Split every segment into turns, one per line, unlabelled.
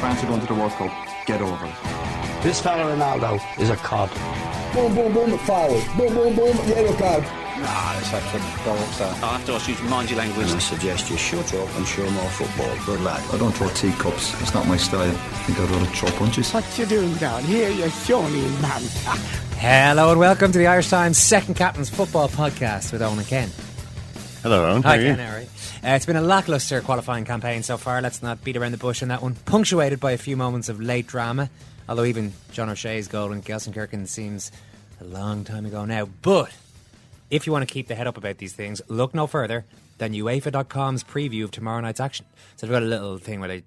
France are going to the World Cup. Get over it.
This fella Ronaldo is a cod.
Boom, boom, boom, foul. Boom, boom, boom, yellow card.
Nah, it's actually bollocks that.
I have to ask you to mind your language.
I suggest you shut up and show more football. Good lad.
I don't throw teacups. It's not my style. I think I'd rather throw punches.
What you doing down here, you shawny man?
Hello and welcome to the Irish Times Second Captain's Football Podcast with Eoin and Ken.
Hello, Eoin.
Hi,
How are you?
Ken. How are you? Uh, it's been a lacklustre qualifying campaign so far. Let's not beat around the bush on that one. Punctuated by a few moments of late drama, although even John O'Shea's goal in Gelsenkirchen seems a long time ago now. But if you want to keep the head up about these things, look no further than UEFA.com's preview of tomorrow night's action. So they've got a little thing where they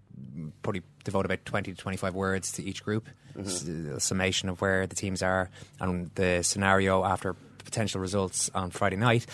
probably devote about 20 to 25 words to each group, a summation of where the teams are and the scenario after potential results on Friday night.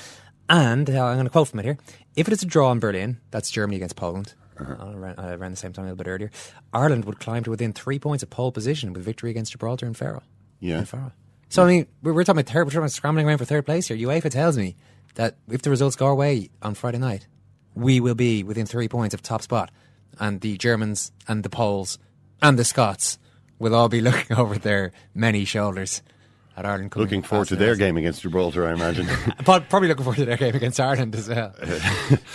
And uh, I'm going to quote from it here. If it is a draw in Berlin, that's Germany against Poland, around, uh, around the same time a little bit earlier, Ireland would climb to within three points of pole position with victory against Gibraltar and Faroe.
Yeah.
And Faroe. So, I mean, we're, we're talking about third, we're talking about scrambling around for third place here. UEFA tells me that if the results go our way on Friday night, we will be within three points of top spot. And the Germans and the Poles and the Scots will all be looking over their many shoulders at Ireland.
Looking forward to their game against Gibraltar, I imagine.
Prob- Probably looking forward to their game against Ireland as well.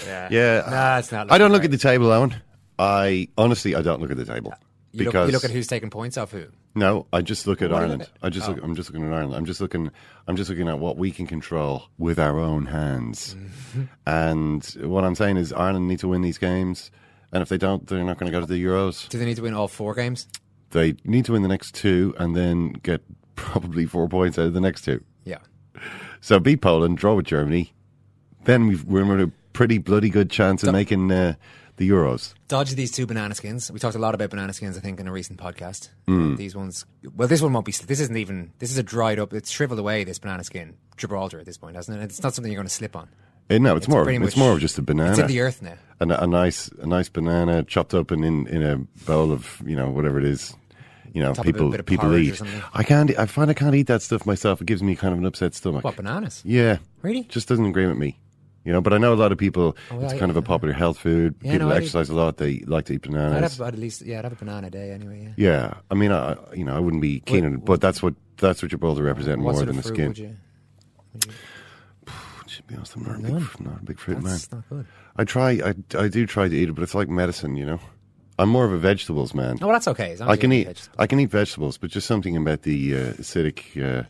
yeah.
yeah.
Nah, it's not
I don't look
great.
at the table, Eoin. I honestly, I don't look at the table
You look,
because
you look at who's taking points off who.
no, I just look at
What
Ireland. I just
Oh.
look. I'm just looking at Ireland. I'm just looking. I'm just looking at what we can control with our own hands.
Mm-hmm.
And what I'm saying is, Ireland need to win these games. And if they don't, they're not going to go to the Euros.
Do they need to win all four games?
They need to win the next two and then get probably four points out of the next two.
Yeah.
So beat Poland, draw with Germany. Then we've, we're in a pretty bloody good chance of making uh, the Euros.
Dodge these two banana skins. We talked a lot about banana skins, I think, in a recent podcast.
Hmm.
These ones, well, this one won't be. This isn't even. This is a dried up. It's shriveled away. This banana skin, Gibraltar at this point, hasn't it? It's not something you're going to slip on.
Uh, no, it's,
It's
more. It's
much-
more of just a banana.
It's in the earth now.
a, a nice, a nice banana chopped up and in, in a bowl of you know whatever it is. You know,
Top
people people eat. I can't. I find I can't eat that stuff myself. It gives me kind of an upset stomach.
What bananas?
Yeah,
Really?
just doesn't agree with me. You know, but I know a lot of people.
Oh,
it's
I-
kind of a popular health food.
Yeah,
people
no,
exercise a lot. They like to eat bananas.
I'd have at least. Yeah, I'd have a banana day anyway. Yeah.
Yeah, I mean, I you know I wouldn't be keen
What-
on it, but that's what that's what Gibraltar represent
What
more
sort
than the skin.
would you?
To be honest, I'm not a big, not a big fruit
That's
man.
not good.
I try, I, I do try to eat it, but it's like medicine, you know. I'm more of a vegetables man.
Oh, well, that's okay.
I can
eat vegetables.
I can eat vegetables, but just something about the uh, acidic. Uh,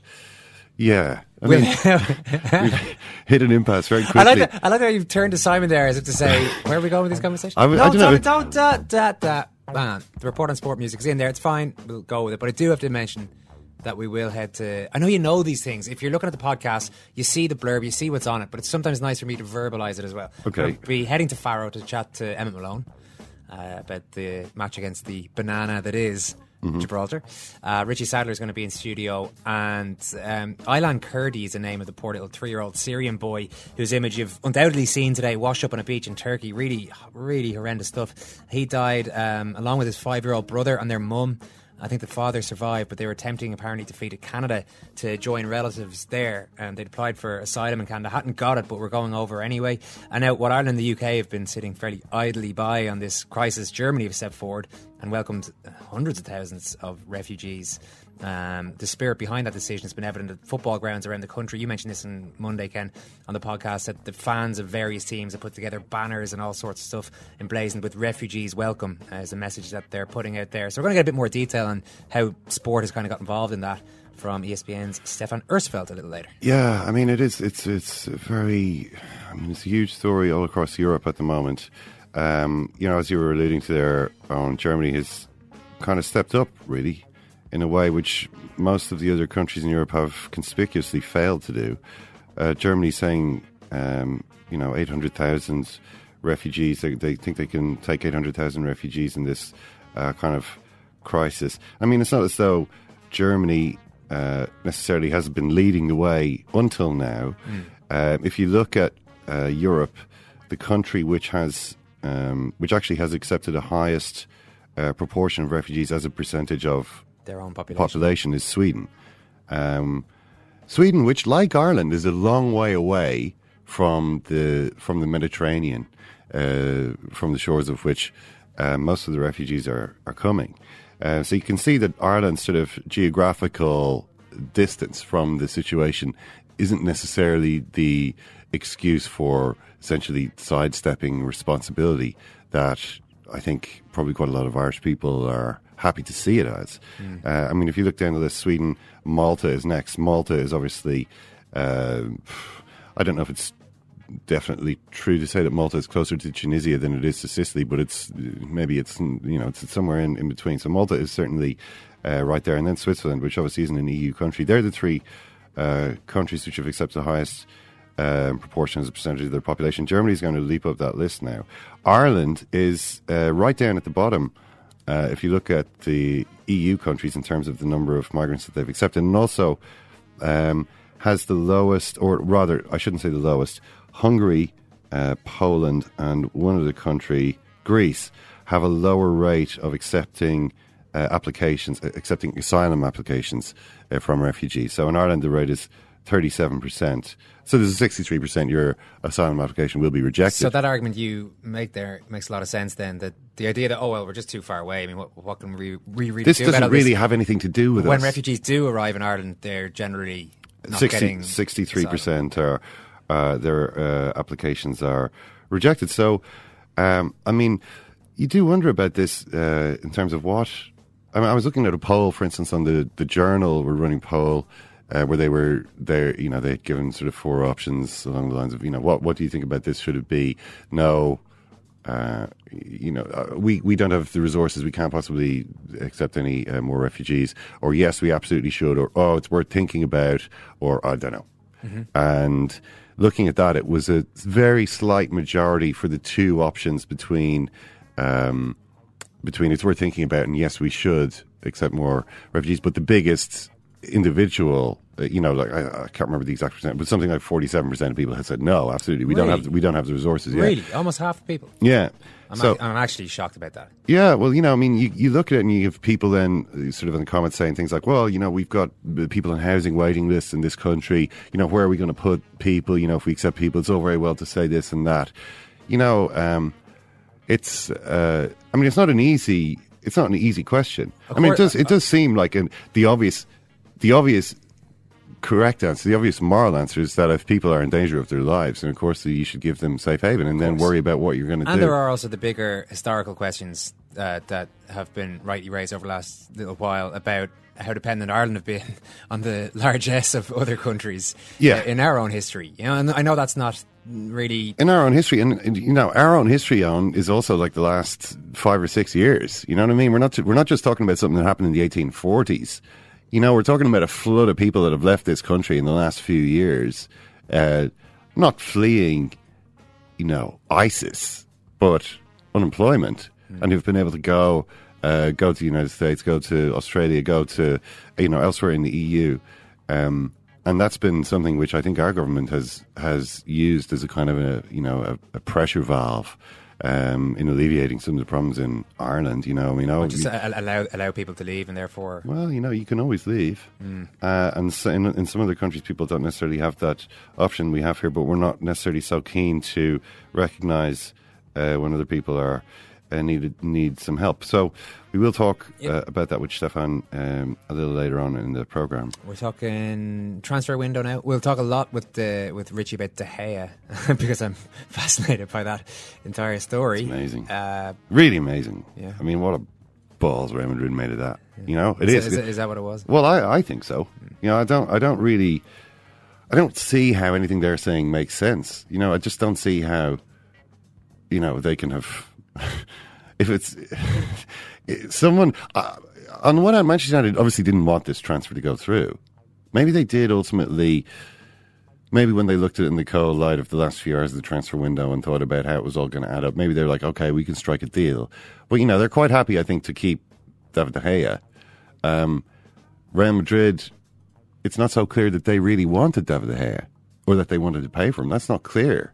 yeah, I mean, we've hit an impasse very quickly.
I like that. I like how you've turned to Simon there, as if to say, "Where are we going with this conversation?"
I- I
no,
don't know.
don't, don't, da, da, da. Man, the report on sport music is in there. It's fine. We'll go with it. But I do have to mention that we will head to. I know you know these things. If you're looking at the podcast, you see the blurb, you see what's on it. But it's sometimes nice for me to verbalise it as well.
Okay.
We'll be heading to Faro to chat to Emmet Malone uh, about the match against the banana that is Gibraltar. Uh, Richie Sadlier is going to be in studio, and um, Aylan Kurdi is the name of the poor little three-year-old Syrian boy whose image you've undoubtedly seen today, washed up on a beach in Turkey. Really, really horrendous stuff. He died um, along with his five-year-old brother and their mum. I think the father survived, but they were attempting apparently to flee to Canada to join relatives there, and they'd applied for asylum in Canada, hadn't got it, but were going over anyway. And now, what Ireland and the UK have been sitting fairly idly by on this crisis, Germany have stepped forward and welcomed hundreds of thousands of refugees. Um, the spirit behind that decision has been evident at football grounds around the country. You mentioned this on Monday, Ken, on the podcast, that the fans of various teams have put together banners and all sorts of stuff emblazoned with refugees welcome as a message that they're putting out there. So we're going to get a bit more detail on how sport has kind of got involved in that from ESPN's Stephan Uersfeld a little later.
Yeah, I mean it is. It's it's very. I mean it's a huge story all across Europe at the moment. Um, you know, as you were alluding to there, on Germany has kind of stepped up really in a way which most of the other countries in Europe have conspicuously failed to do. Uh, Germany saying, um, you know, eight hundred thousand refugees. They, they think they can take eight hundred thousand refugees in this uh, kind of crisis. I mean, it's not as though Germany uh, necessarily has been leading the way until now. Uh, if you look at uh, Europe, the country which has um, which actually has accepted the highest uh, proportion of refugees as a percentage of
Their own population.
population is Sweden. Um, Sweden, which like Ireland, is a long way away from the from the Mediterranean, uh, from the shores of which uh, most of the refugees are are coming. Uh, so you can see that Ireland's sort of geographical distance from the situation isn't necessarily the excuse for essentially sidestepping responsibility that I think probably quite a lot of Irish people are happy to see it as. Uh, I mean, if you look down the list, Sweden, Malta is next. Malta is obviously, uh, I don't know if it's definitely true to say that Malta is closer to Tunisia than it is to Sicily, but it's maybe it's you know it's somewhere in, in between. So Malta is certainly uh, right there, and then Switzerland, which obviously isn't an EU country. They're the three uh, countries which have accepted the highest um, proportion as a percentage of their population. Germany is going to leap up that list now. Ireland is uh, right down at the bottom. Uh, if you look at the EU countries in terms of the number of migrants that they've accepted, and also um, has the lowest, or rather, I shouldn't say the lowest. Hungary, uh, Poland, and one other country, Greece, have a lower rate of accepting uh, applications, uh, accepting asylum applications uh, from refugees. So in Ireland, the rate is 37%. So there's a 63% your asylum application will be rejected.
So that argument you make there makes a lot of sense. Then that the idea that oh well we're just too far away. I mean, what, what can we, we really
this
do about
doesn't
this?
really have anything to do with
when
us.
refugees do arrive in Ireland, they're generally not
60,
getting
63% are, uh, their uh, applications are rejected. So, um, I mean, you do wonder about this uh, in terms of what. I mean, I was looking at a poll, for instance, on the the Journal. We're running poll uh, where they were there. You know, they had given sort of four options along the lines of, you know, what what do you think about this? Should it be no? Uh, you know, uh, we, we don't have the resources. We can't possibly accept any uh, more refugees. Or yes, we absolutely should. Or oh, it's worth thinking about. Or I don't know. And looking at that, it was a very slight majority for the two options between um, between it's worth thinking about and yes, we should accept more refugees. But the biggest individual, uh, you know, like I, I can't remember the exact percent, but something like forty-seven percent of people had said no, absolutely, we don't have we don't have the resources. yet.
really almost half the people.
Yeah.
I'm,
so
ac- I'm actually shocked about that.
yeah, well, you know, I mean, you, you look at it and you have people then uh, sort of in the comments saying things like, well, you know, we've got uh, people on housing waiting lists in this country. You know, where are we going to put people? You know, if we accept people, it's all very well to say this and that. You know, um, it's, uh, I mean, it's not an easy, it's not an easy question. I mean, it
course-
does, it does seem like an, the obvious, the obvious correct answer, the obvious moral answer is that if people are in danger of their lives, then of course you should give them safe haven and then worry about what you're going to do.
And there are also the bigger historical questions uh, that have been rightly raised over the last little while about how dependent Ireland have been on the largesse of other countries
Yeah.
in our own history. You know, and I know that's not really
in our own history, and, and, you know, our own history on is also like the last five or six years. You know what I mean? We're not we're not just talking about something that happened in the 1840s. You know, we're talking about a flood of people that have left this country in the last few years, uh, not fleeing, you know, ISIS, but unemployment, and who've been able to go uh, go to the United States, go to Australia, go to you know elsewhere in the EU. Um, and that's been something which I think our government has has used as a kind of a you know a, a pressure valve um, in alleviating some of the problems in Ireland. You know, I mean, I would
just allow allow people to leave and therefore
well, you know, you can always leave, uh, and so in, in some other countries, people don't necessarily have that option we have here. But we're not necessarily so keen to recognise uh, when other people are uh, needed need some help. So we will talk uh, about that with Stephan um, a little later on in the program.
We're talking transfer window now. We'll talk a lot with the with Richie about De Gea because I'm fascinated by that entire story.
It's amazing,
Uh,
really amazing.
Yeah.
I mean, what a balls Real Madrid made of that. You know, it
is,
is.
is, is that what it was?
Well, I, I think so. You know, I don't I don't really I don't see how anything they're saying makes sense. You know, I just don't see how you know they can have if it's someone uh, on the one hand Manchester United obviously didn't want this transfer to go through. Maybe they did ultimately maybe when they looked at it in the cold light of the last few hours of the transfer window and thought about how it was all going to add up, maybe they're like, okay, we can strike a deal. But, you know, they're quite happy, I think, to keep David De Gea. Um, Real Madrid, it's not so clear that they really wanted David De Gea or that they wanted to pay for him. That's not clear.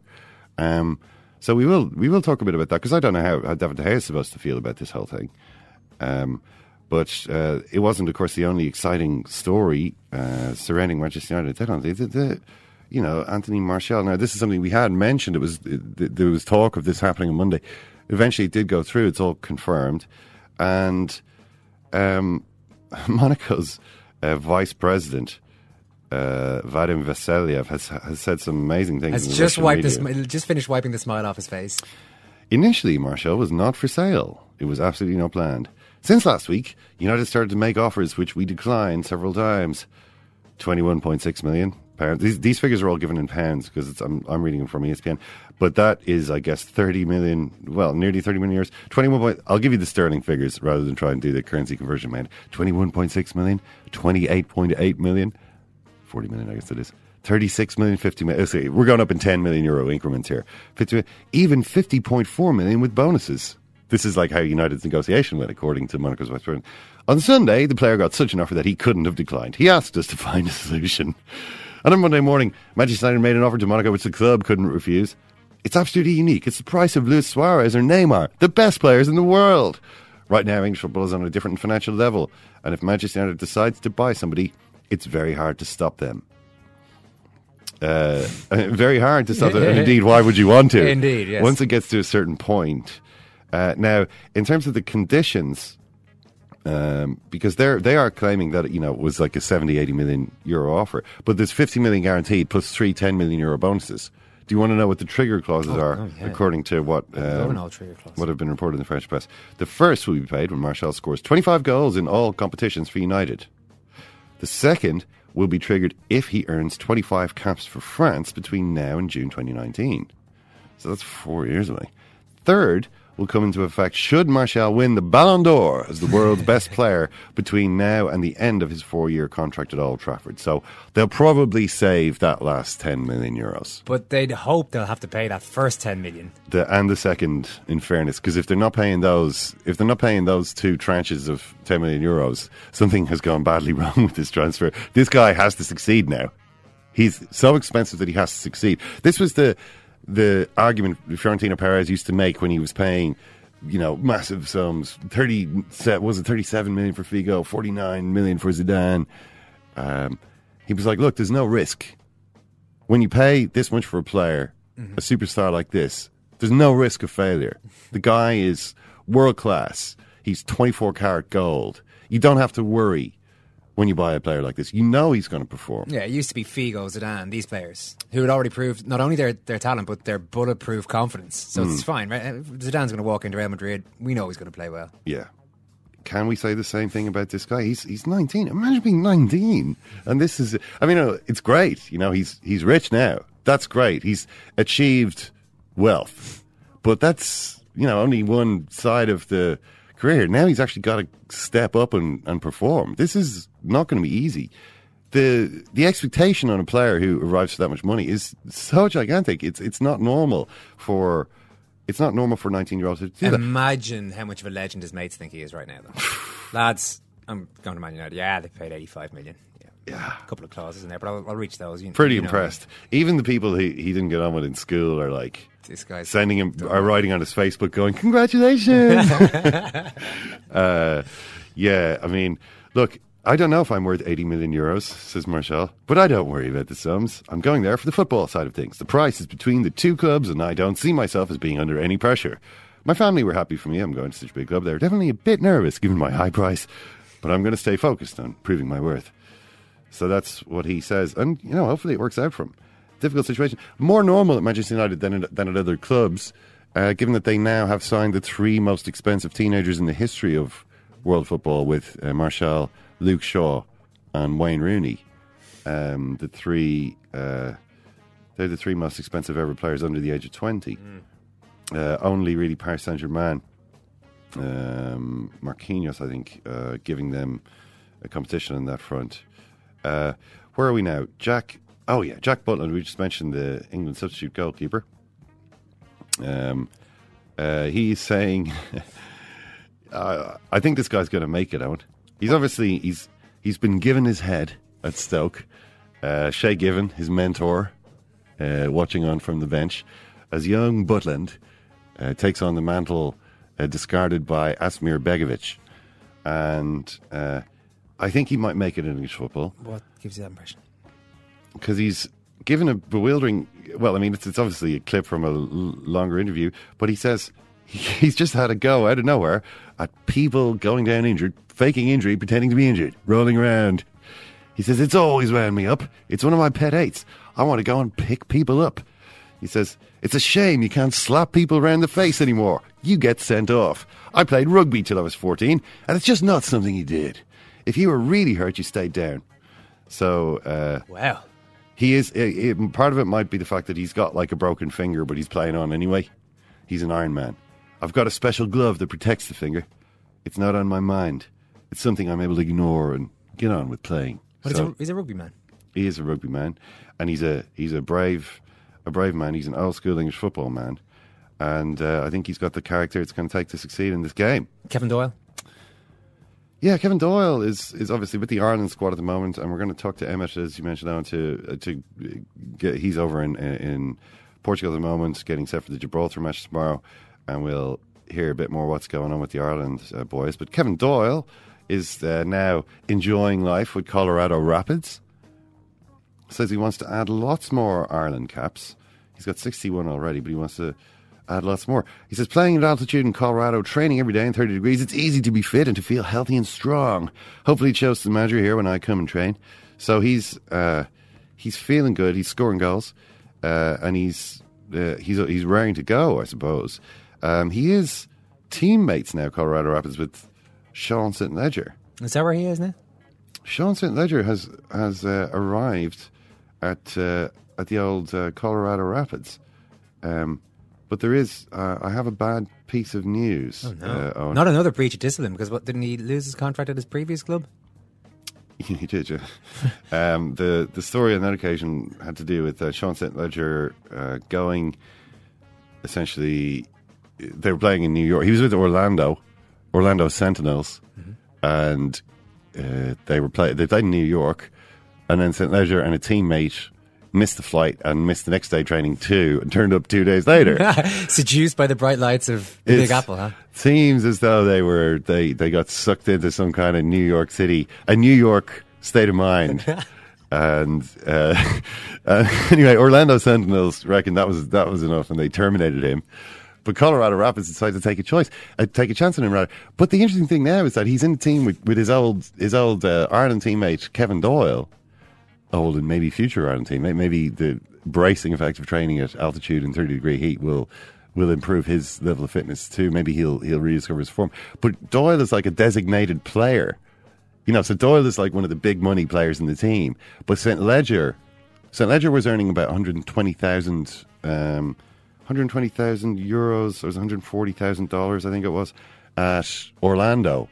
Um, so we will we will talk a bit about that because I don't know how, how David De Gea is supposed to feel about this whole thing. Um, but uh, it wasn't, of course, the only exciting story uh, surrounding Manchester United. They don't. They, they, they, you know, Anthony Martial. Now, this is something we had mentioned. It was it, there was talk of this happening on Monday. Eventually, it did go through. It's all confirmed, and um, Monaco's uh, vice president. Uh, Vadim Vasilyev has has said some amazing things.
Has just wiped
media.
the just finished wiping the smile off his face.
Initially, Martial was not for sale. It was absolutely not planned. Since last week, United started to make offers which we declined several times. 21.6 million pounds. These, these figures are all given in pounds because it's, I'm, I'm reading them from ESPN. But that is, I guess, 30 million, well, nearly 30 million euros. 21 point, I'll give you the sterling figures rather than try and do the currency conversion, man. 21.6 million, 28.8 million, 40 million, I guess it is. 36 million, 50 million. see, We're going up in 10 million euro increments here. 50, million, even 50.4 million with bonuses. This is like how United's negotiation went, according to Monaco's president. On Sunday, the player got such an offer that he couldn't have declined. He asked us to find a solution. And on Monday morning, Manchester United made an offer to Monaco which the club couldn't refuse. It's absolutely unique. It's the price of Luis Suarez or Neymar, the best players in the world. Right now, English football is on a different financial level. And if Manchester United decides to buy somebody, it's very hard to stop them. Uh, very hard to stop them. And indeed, why would you want to?
Indeed, yes.
Once it gets to a certain point. Uh, now, in terms of the conditions, um, because they're they are claiming that you know it was like a 70 80 million euro offer but there's 50 million guaranteed plus three 10 million euro bonuses do you want to know what the trigger clauses are
oh, yeah.
according to what um,
an old trigger clause.
what have been reported in the French press the first will be paid when Martial scores 25 goals in all competitions for United the second will be triggered if he earns 25 caps for France between now and June 2019 so that's four years away. Third will come into effect should Martial win the Ballon d'Or as the world's best player between now and the end of his four-year contract at Old Trafford. So they'll probably save that last 10 million euros.
But they'd hope they'll have to pay that first 10 million.
The, and the second, in fairness, because if they're not paying those, if they're not paying those two tranches of 10 million euros, something has gone badly wrong with this transfer. This guy has to succeed now. He's so expensive that he has to succeed. This was the the argument Florentino Perez used to make when he was paying, you know, massive sums. Thirty was it thirty seven million for Figo, forty nine million for Zidane. Um, he was like, look, there's no risk when you pay this much for a player, a superstar like this. There's no risk of failure. The guy is world class. He's 24 karat gold. You don't have to worry when you buy a player like this. You know he's going to perform.
Yeah, it used to be Figo, Zidane, these players who had already proved not only their, their talent but their bulletproof confidence. So
Hmm.
it's fine, right? Zidane's going to walk into Real Madrid. We know he's going to play well.
Yeah. Can we say the same thing about this guy? He's he's 19. Imagine being 19. And this is I mean uh, it's great. You know, he's he's rich now. That's great. He's achieved wealth. But that's, you know, only one side of the career. Now he's actually got to step up and, and perform. This is not going to be easy. The the expectation on a player who arrives for that much money is so gigantic. It's it's not normal for it's not normal for 19 year olds to do that.
Imagine how much of a legend his mates think he is right now, though. Lads, I'm going to Man United. Yeah, they paid 85 million. Yeah, a couple of clauses in there, but I'll, I'll reach those. You,
Pretty
you know
impressed. Even the people he, he didn't get on with in school are like
This guy's
sending him are writing on his Facebook going, Congratulations. uh, yeah, I mean, look, I don't know if I'm worth 80 million euros, says Martial, but I don't worry about the sums. I'm going there for the football side of things. The price is between the two clubs, and I don't see myself as being under any pressure. My family were happy for me. I'm going to such a big club. They're definitely a bit nervous given my high price, but I'm going to stay focused on proving my worth. So that's what he says. And, you know, hopefully it works out for him. Difficult situation. More normal at Manchester United than at, than at other clubs, uh, given that they now have signed the three most expensive teenagers in the history of world football with uh, Martial, Luke Shaw, and Wayne Rooney. Um, the three, uh, they're the three most expensive ever players under the age of 20. Uh, only really Paris Saint Germain, um, Marquinhos, I think, uh, giving them a competition on that front. Uh, where are we now? Jack. Oh yeah, Jack Butland. We just mentioned the England substitute goalkeeper. Um, uh, he's saying, uh, "I think this guy's going to make it out." He's obviously he's he's been given his head at Stoke. Uh, Shay Given, his mentor, uh, watching on from the bench, as young Butland uh, takes on the mantle uh, discarded by Asmir Begovic, and uh, I think he might make it in English football
What gives you that impression?
because he's given a bewildering. Well, I mean, it's, it's obviously a clip from a l- longer interview, but he says he's just had a go out of nowhere at people going down injured, faking injury, pretending to be injured, rolling around. He says it's always wound me up. It's one of my pet hates. I want to go and pick people up. He says it's a shame you can't slap people around the face anymore. You get sent off. I played rugby till I was fourteen, and it's just not something you did. If you were really hurt, you stayed down. So. Uh,
Wow.
he is. i i part of it might be the fact that he's got like a broken finger, but he's playing on anyway. He's an Iron Man. I've got a special glove that protects the finger. It's not on my mind. It's something I'm able to ignore and get on with playing.
But
So,
he's, a, he's a rugby man.
he is a rugby man, and he's a he's a brave a brave man. He's an old school English football man, and uh, I think he's got the character it's going to take to succeed in this game.
Kevin Doyle.
Yeah, Kevin Doyle is is obviously with the Ireland squad at the moment, and we're going to talk to Emmet as you mentioned on to uh, to get. He's over in in Portugal at the moment, getting set for the Gibraltar match tomorrow, and we'll hear a bit more what's going on with the Ireland uh, boys. But Kevin Doyle is uh, now enjoying life with Colorado Rapids. Says he wants to add lots more Ireland caps. He's got sixty one already, but he wants to add lots more. He says, playing at altitude in Colorado, training every day in 30 degrees, it's easy to be fit and to feel healthy and strong. Hopefully, to the manager here when I come and train. So he's uh, he's feeling good. He's scoring goals, uh, and he's uh, he's he's raring to go. I suppose um, he is teammates now. Colorado Rapids with Sean St. Ledger.
Is that where he is now?
Sean St. Ledger has has uh, arrived at uh, at the old uh, Colorado Rapids. Um, but there is, uh, I have a bad piece of news.
Oh, no.
uh,
Not another breach of discipline because what didn't he lose his contract at his previous club?
he did, yeah. um, the the story on that occasion had to do with uh, Sean St. Ledger uh, going. Essentially, they were playing in New York. He was with Orlando, Orlando Sentinels, and uh, they were play. They played in New York, and then St. Ledger and a teammate missed the flight and missed the next day training too, and turned up two days later.
Seduced by the bright lights of the Big Apple, huh?
Seems as though they were they they got sucked into some kind of New York City, a New York state of mind. and uh, uh, anyway, Orlando Sentinels reckon that was that was enough, and they terminated him. But Colorado Rapids decided to take a choice, uh, take a chance on him. Rather, but the interesting thing now is that he's in the team with, with his old his old uh, Ireland teammate Kevin Doyle, old and maybe future Ireland teammate. Maybe the bracing effect of training at altitude and thirty degree heat will will improve his level of fitness too. Maybe he'll he'll rediscover his form. But Doyle is like a designated player. You know, so Doyle is like one of the big money players in the team. But St. Ledger, St. Ledger was earning about 120,000 um, 120,000 euros, or was $140,000, I think it was, at Orlando.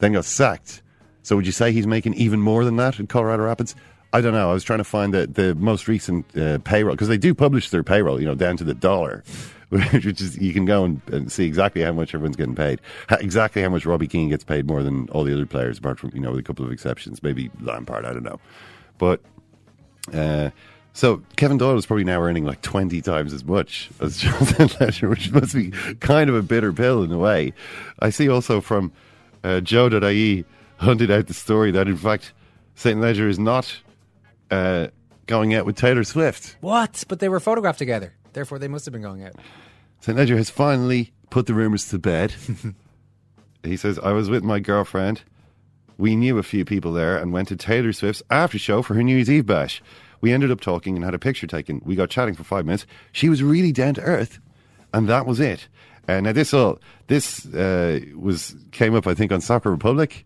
Then got sacked. So would you say he's making even more than that in Colorado Rapids? I don't know. I was trying to find the, the most recent uh, payroll because they do publish their payroll, you know, down to the dollar which is you can go and, and see exactly how much everyone's getting paid, exactly how much Robbie Keane gets paid more than all the other players, apart from you know with a couple of exceptions, maybe Lampard, I don't know, but. Uh, so Kevin Doyle is probably now earning like twenty times as much as Jonathan Ledger, which must be kind of a bitter pill in a way. I see also from uh, Joe.ie hunted out the story that in fact Saint Ledger is not uh, going out with Taylor Swift.
What? But they were photographed together. Therefore, they must have been going out.
St. Ledger has finally put the rumours to bed. he says, I was with my girlfriend. We knew a few people there and went to Taylor Swift's after show for her New Year's Eve bash. We ended up talking and had a picture taken. We got chatting for five minutes. She was really down to earth, and that was it. Uh, now this all this uh, was came up, I think, on Soccer Republic,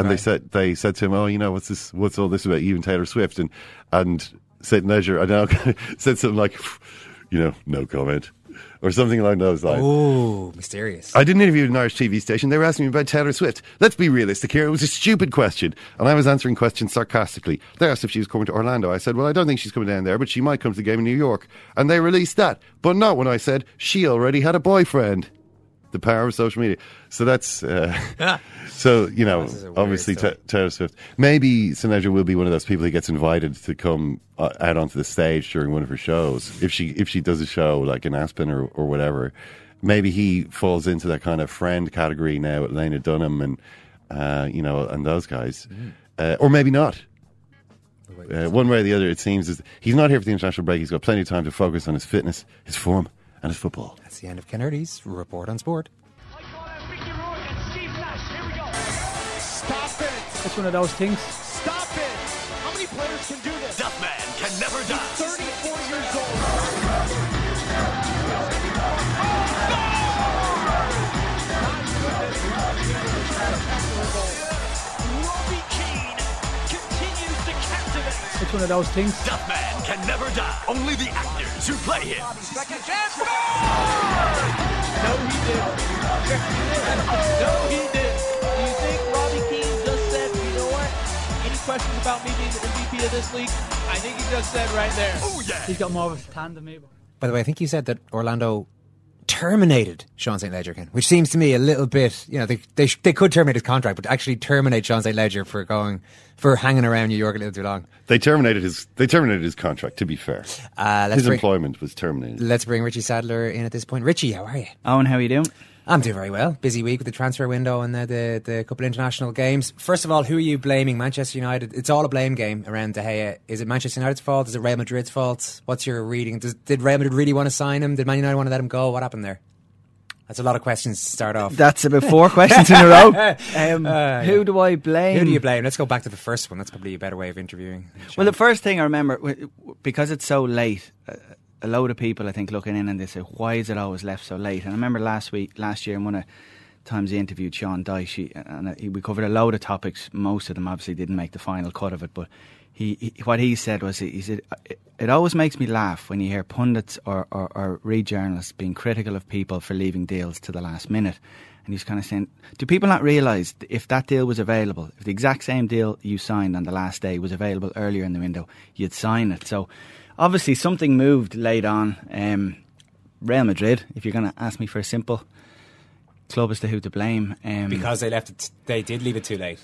and they said they said to him, "Oh, you know, what's this? What's all this about you and Taylor Swift?" And and St. Ledger, I know, said something like, "You know, no comment," or something along those lines.
Oh, mysterious.
I did an interview at an Irish TV station. They were asking me about Taylor Swift. Let's be realistic here. It was a stupid question. And I was answering questions sarcastically. They asked if she was coming to Orlando. I said, well, I don't think she's coming down there, but she might come to the game in New York. And they released that. But not when I said she already had a boyfriend. The power of social media. So that's, uh, so, you know,
This is a weird
obviously. Ta- Taylor Swift. Maybe Sinatra will be one of those people who gets invited to come uh, out onto the stage during one of her shows. If she if she does a show like in Aspen or, or whatever, maybe he falls into that kind of friend category now with Lena Dunham and uh, you know and those guys, uh, or maybe not. Uh, one way or the other, it seems is he's not here for the international break. He's got plenty of time to focus on his fitness, his form, and his football.
That's the end of Ken Early's report on sport.
Stop it!
It's one of those things.
Stop it! How many players can do this?
Duffman can never die. Captivate.
One of those things.
Duffman can never die. Only the actors who play him.
Second chance. No, he didn't. No, he didn't. Do you think Robbie Keane just said, you know what? Any questions about me being the MVP of this league? I think he just said right there.
Oh yeah.
He's got more of a tandem, than me. But.
By the way, I think you said that Orlando terminated Sean St. Ledger, again, which seems to me a little bit, you know, they, they, sh- they could terminate his contract, but actually terminate Sean St. Ledger for going, for hanging around New York a little too long.
They terminated his. They terminated his contract. To be fair,
Uh, let's
his
bring-
employment was terminated.
Let's bring Richie Sadlier in at this point. Richie, how are you?
Eoin, how are you doing?
I'm doing very well. Busy week with the transfer window and the, the, the couple of international games. First of all, who are you blaming? Manchester United? It's all a blame game around De Gea. Is it Manchester United's fault? Is it Real Madrid's fault? What's your reading? Does, did Real Madrid really want to sign him? Did Man United want to let him go? What happened there? That's a lot of questions to start off.
That's about four questions in a row. Um,
Uh,
who do I blame?
Who do you blame? Let's go back to the first one. That's probably a better way of interviewing.
Well, the first thing I remember, because it's so late, uh, a load of people I think looking in and they say, "Why is it always left so late?" And I remember last week, last year, in one of times he interviewed Sean Dyche, and uh, we covered a load of topics. Most of them obviously didn't make the final cut of it, but he, he what he said was he said it, it always makes me laugh when you hear pundits or, or, or read journalists being critical of people for leaving deals to the last minute. And he's kind of saying, do people not realise if that deal was available, if the exact same deal you signed on the last day was available earlier in the window, you'd sign it. So obviously something moved late on. Um, Real Madrid, if you're going to ask me for a simple club as to who to blame. Um,
because they left it, they did leave it too late.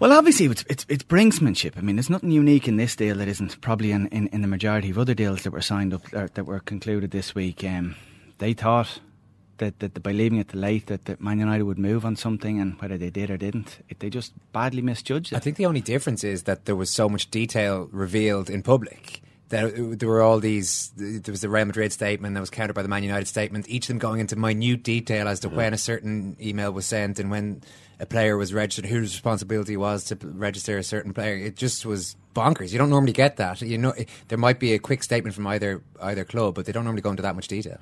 well, obviously, it's, it's, it's brinksmanship. I mean, there's nothing unique in this deal that isn't probably in, in, in the majority of other deals that were signed up that were concluded this week. Um, they thought that, that by leaving it too late, that, that Man United would move on something, and whether they did or didn't, it, they just badly misjudged it.
I think the only difference is that there was so much detail revealed in public. That there were all these. There was the Real Madrid statement that was countered by the Man United statement. Each of them going into minute detail as to when a certain email was sent and when a player was registered, whose responsibility was to register a certain player. It just was bonkers. You don't normally get that. You know, there might be a quick statement from either either club, but they don't normally go into that much detail.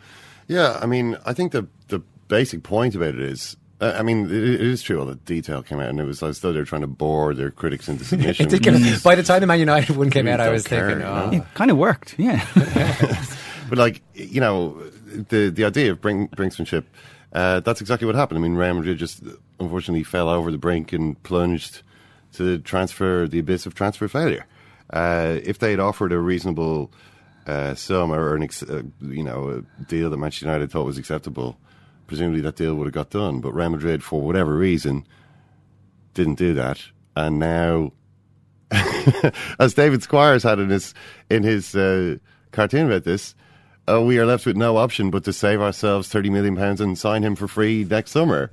Yeah, I mean, I think the the basic point about it is, I mean, it, it is true. All the detail came out, and it was as though they were trying to bore their critics into submission.
It did get- by the time the Man United one came out, I was
care,
thinking, oh.
it kind of worked, yeah.
but like you know, the the idea of bring, brinksmanship, uh, that's exactly what happened. I mean, Real Madrid just unfortunately fell over the brink and plunged to transfer the abyss of transfer failure. Uh, if they had offered a reasonable uh, sum or an ex- uh, you know a deal that Manchester United thought was acceptable, presumably that deal would have got done. But Real Madrid, for whatever reason, didn't do that, and now, as David Squires had in his in his uh, cartoon about this, uh, we are left with no option but to save ourselves thirty million pounds and sign him for free next summer.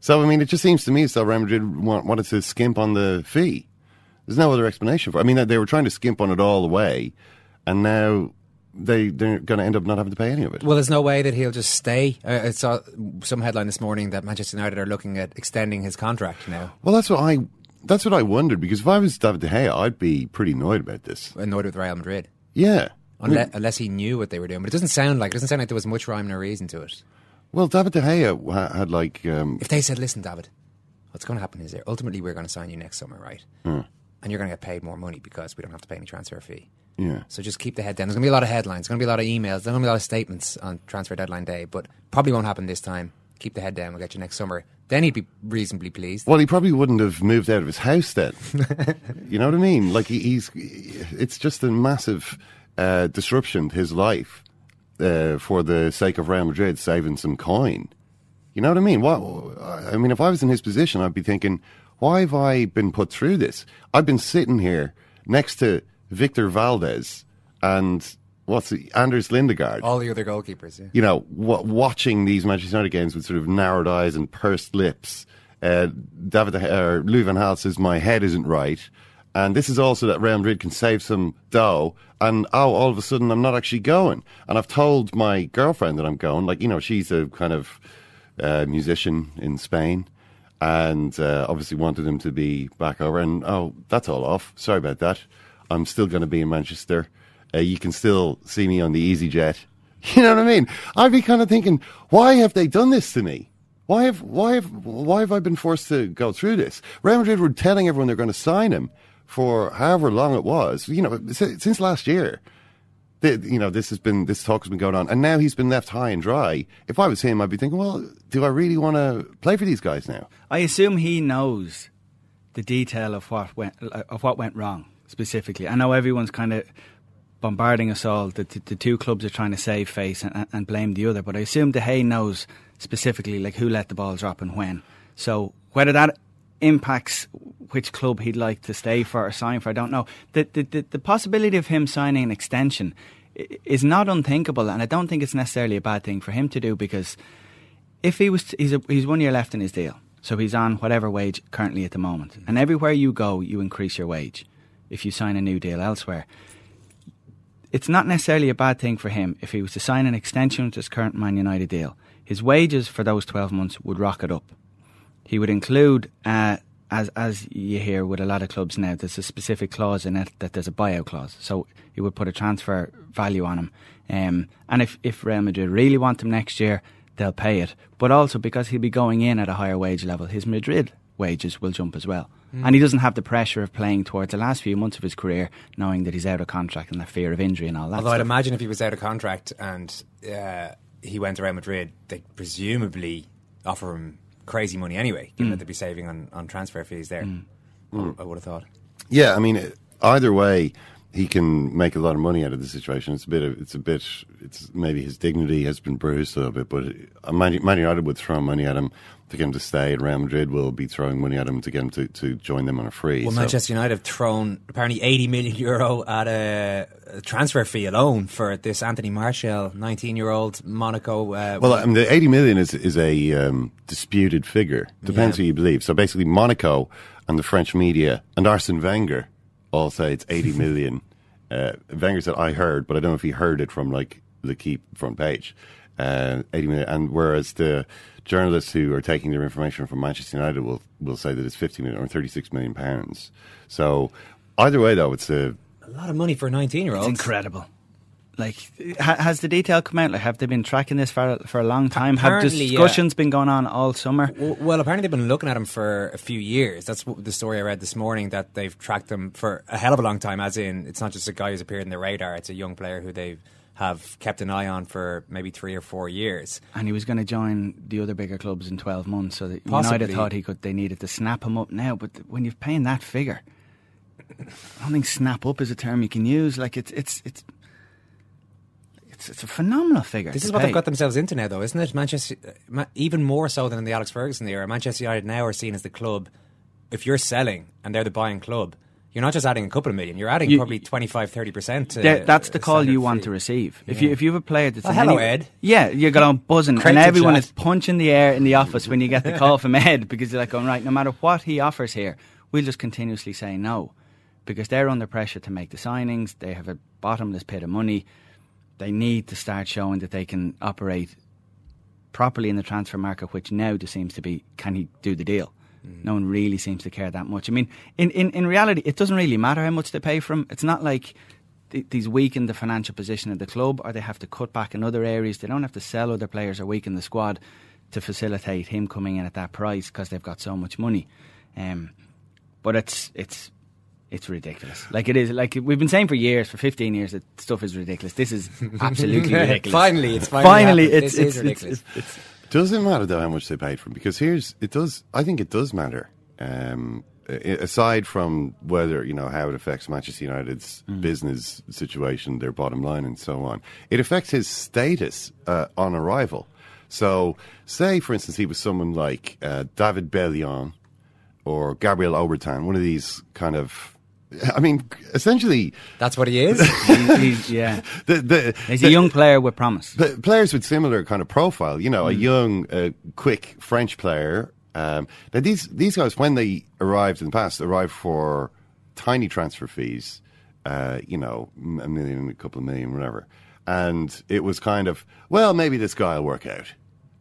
So I mean, it just seems to me as though Real Madrid want, wanted to skimp on the fee. There's no other explanation for. it. I mean, they were trying to skimp on it all the way, and now they they're going to end up not having to pay any of it.
Well, there's no way that he'll just stay. Uh, I saw some headline this morning that Manchester United are looking at extending his contract now.
Well, that's what I that's what I wondered because if I was David De Gea, I'd be pretty annoyed about this.
Annoyed with Real Madrid.
Yeah.
Unless, unless he knew what they were doing, but it doesn't sound like it doesn't sound like there was much rhyme or reason to it.
Well, David De Gea had like um,
If they said, "Listen, David, what's going to happen is, ultimately we're going to sign you next summer, right?
Hmm.
And you're going to get paid more money because we don't have to pay any transfer fee.
Yeah.
So just keep the head down. There's going to be a lot of headlines. There's going to be a lot of emails. There's going to be a lot of statements on transfer deadline day, but probably won't happen this time. Keep the head down. We'll get you next summer. Then he'd be reasonably pleased.
Well, he probably wouldn't have moved out of his house then. you know what I mean? Like he, he's, it's just a massive uh, disruption to his life uh, for the sake of Real Madrid saving some coin. You know what I mean? What? I mean, if I was in his position, I'd be thinking, why have I been put through this? I've been sitting here next to Victor Valdes and what's the, Anders Lindegaard
All the other goalkeepers, yeah.
you know, w- watching these Manchester United games with sort of narrowed eyes and pursed lips. Uh, David or Louis Van Gaal says my head isn't right, and this is also that Real Madrid can save some dough. And oh, all of a sudden I'm not actually going, and I've told my girlfriend that I'm going. Like you know, she's a kind of uh, musician in Spain, and uh, obviously wanted him to be back over. And oh, that's all off. Sorry about that. I'm still going to be in Manchester. Uh, you can still see me on the EasyJet. You know what I mean? I'd be kind of thinking, why have they done this to me? Why have why have why have I been forced to go through this? Real Madrid were telling everyone they're going to sign him for however long it was. You know, since last year. You know, this has been this talk has been going on, and now he's been left high and dry. If I was him, I'd be thinking, well, do I really want to play for these guys now?
I assume he knows the detail of what went of what went wrong specifically. I know everyone's kind of bombarding us all. The, the, two clubs are trying to save face and, and blame the other, but I assume De Gea knows specifically like who let the ball drop and when. So whether that impacts which club he'd like to stay for or sign for, I don't know. The the, the, the possibility of him signing an extension is not unthinkable, and I don't think it's necessarily a bad thing for him to do because if he was he's a, he's one year left in his deal, so he's on whatever wage currently at the moment, and everywhere you go, you increase your wage if you sign a new deal elsewhere. It's not necessarily a bad thing for him if he was to sign an extension to his current Man United deal. His wages for those twelve months would rocket up. He would include, uh, as as you hear with a lot of clubs now, there's a specific clause in it that there's a buyout clause. So he would put a transfer value on him. Um, and if, if Real Madrid really want him next year, they'll pay it. But also because he'll be going in at a higher wage level, his Madrid wages will jump as well.
Mm.
And he doesn't have the pressure of playing towards the last few months of his career, knowing that he's out of contract and the fear of injury and all that.
Although I'd imagine if he was out of contract and uh, he went to Real Madrid, they'd presumably offer him crazy money anyway, given
Mm.
that they'd be saving on, on transfer fees there.
Mm.
I, I would have thought.
Yeah, I mean, either way, he can make a lot of money out of the situation. It's a bit, of, it's a bit, it's maybe his dignity has been bruised a little bit, but uh, Man Man United would throw money at him to get him to stay, and Real Madrid will be throwing money at him to get him to, to join them on a free.
Well,
So-
Manchester United have thrown apparently 80 million euro at a, a transfer fee alone for this Anthony Martial, 19 year old Monaco. Uh,
Well, I mean, the 80 million is is a um, disputed figure. Depends
Yeah.
who you believe. So basically, Monaco and the French media and Arsene Wenger all say it's 80 million. Uh, Wenger said, "I heard," but I don't know if he heard it from like the key front page. Uh, 80 million, and whereas the journalists who are taking their information from Manchester United will will say that it's 50 million or 36 million pounds. So either way, though, it's a
a lot of money for a 19 year old.
It's incredible. Like, ha- has the detail come out? Like, have they been tracking this for for a long time? have
Apparently, yeah.
discussions been going on all summer?
Well, well, apparently they've been looking at him for a few years. That's what the story I read this morning. That they've tracked him for a hell of a long time. As in, it's not just a guy who's appeared in the radar. It's a young player who they have kept an eye on for maybe three or four years.
And he was going to join the other bigger clubs in twelve months. So that
Possibly.
United thought he could. They needed to snap him up now. But when you're paying that figure, I don't think "snap up" is a term you can use. Like, it's it's it's It's, it's a phenomenal figure.
This
to
is what
pay.
they've got themselves into now, though, isn't it? Manchester, Ma- even more so than in the Alex Ferguson era. Manchester United now are seen as the club. If you're selling and they're the buying club, you're not just adding a couple of million. You're adding
You-
probably 25, 30 percent.
There- that's the call you want to receive. If you
Yeah.
if you have a player that's
Oh,
in
hello,
any-
Ed.
yeah, you're going buzzing,
Great
and everyone
chat.
is punching the air in the office when you get the call from Ed because you're like, going right, no matter what he offers here, we'll just continuously say no because they're under pressure to make the signings. They have a bottomless pit of money. They need to start showing that they can operate properly in the transfer market, which now just seems to be can he do the deal? No one really seems to care that much. I mean, in, in, in reality, it doesn't really matter how much they pay for him. It's not like th- these weaken the financial position of the club or they have to cut back in other areas. They don't have to sell other players or weaken the squad to facilitate him coming in at that price because they've got so much money. Um, but it's it's it's ridiculous. Like it is. Like we've been saying for years, for fifteen years, that stuff is ridiculous. This is absolutely ridiculous.
Finally, it's finally happened.
it's, it's, it's,
ridiculous.
it's, it's
doesn't matter though how much they paid for him? Because here's it does. I think it does matter. Um, aside from whether you know how it affects Manchester United's business situation, their bottom line, and so on, it affects his status uh, on arrival. So, say for instance, he was someone like uh, David Bellion or Gabriel Obertan, one of these kind of. I mean, essentially,
That's what he is.
He- he's- yeah.
the, the,
He's
the-
a young player with promise.
Players with similar kind of profile, you know,
Mm.
a young, uh, quick French player. Um, now these these guys, when they arrived in the past, arrived for tiny transfer fees, uh, you know, a million, a couple of million, whatever, and it was kind of, well, maybe this guy will work out.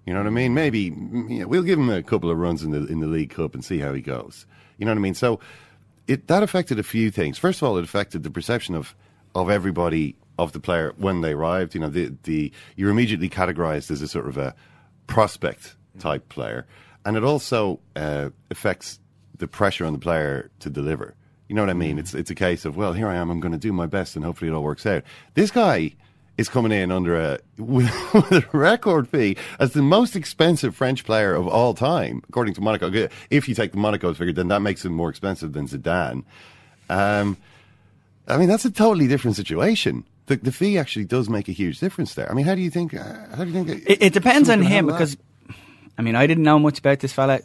You know what I mean? Maybe you know, we'll give him a couple of runs in the in the League Cup and see how he goes. You know what I mean? So it that affected a few things. First of all, it affected the perception of of everybody of the player when they arrived. You know, the the you're immediately categorized as a sort of a prospect type player, and it also uh, affects the pressure on the player to deliver. You know what I mean? It's it's a case of well, here I am. I'm going to do my best, and hopefully it all works out. This guy is coming in under a with, with a record fee as the most expensive French player of all time, according to Monaco. If you take the Monaco figure, then that makes him more expensive than Zidane. Um, I mean, that's a totally different situation. The, the fee actually does make a huge difference there. I mean, how do you think? Uh, how do you think?
It, it depends on him
handle that?
because, I mean, I didn't know much about this fella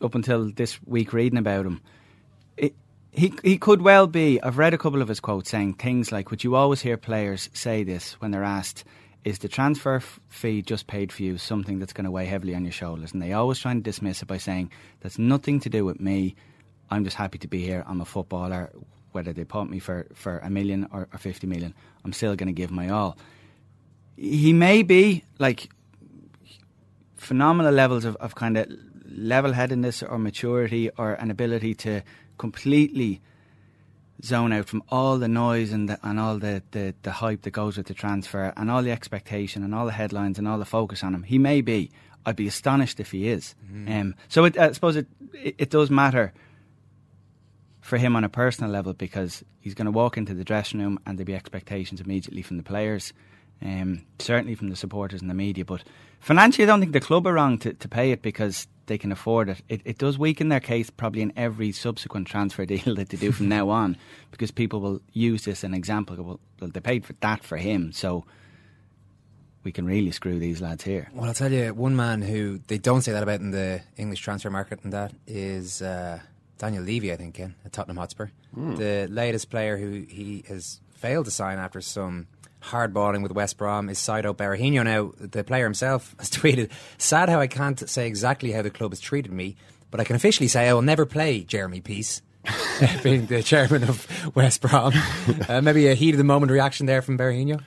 up until this week reading about him. It, he he could well be. I've read a couple of his quotes saying things like, "Would you always hear players say this when they're asked?" Is the transfer fee just paid for you something that's going to weigh heavily on your shoulders? And they always try and dismiss it by saying, that's nothing to do with me. I'm just happy to be here. I'm a footballer. Whether they pump me for, for a million or, or 50 million, I'm still going to give my all. He may be like phenomenal levels of, of kind of level headedness or maturity or an ability to completely zone out from all the noise and the, and all the, the, the hype that goes with the transfer and all the expectation and all the headlines and all the focus on him. He may be. I'd be astonished if he is. Um, so it, I suppose it, it, it does matter for him on a personal level because he's going to walk into the dressing room and there'll be expectations immediately from the players, um, certainly from the supporters and the media. But financially, I don't think the club are wrong to, to pay it because they can afford it. it. It does weaken their case probably in every subsequent transfer deal that they do from now on because people will use this as an example. Well, well, they paid for that for him, so we can really screw these lads here.
Well, I'll tell you, one man who they don't say that about in the English transfer market, and that is uh, Daniel Levy, I think, Ken, at Tottenham Hotspur. The latest player who he has failed to sign after some hardballing with West Brom is Saido Berahino. Now, the player himself has tweeted, Sad how I can't say exactly how the club has treated me, but I can officially say I will never play Jeremy Peace. being the chairman of West Brom. Uh, maybe a heat of the moment reaction there from Berahino.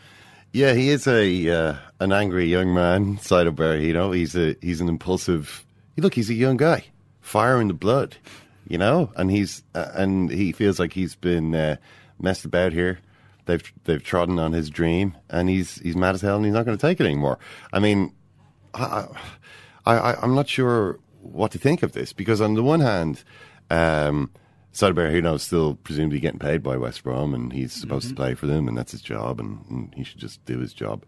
Yeah, he is a uh, an angry young man, Saido Berahino. He's a he's an impulsive. Look, he's a young guy, fire in the blood, you know, and he's uh, and he feels like he's been uh, messed about here. They've they've trodden on his dream, and he's he's mad as hell, and he's not going to take it anymore. I mean, I, I, I I'm not sure what to think of this because on the one hand. Um, is still presumably getting paid by West Brom, and he's supposed to play for them, and that's his job, and, and he should just do his job.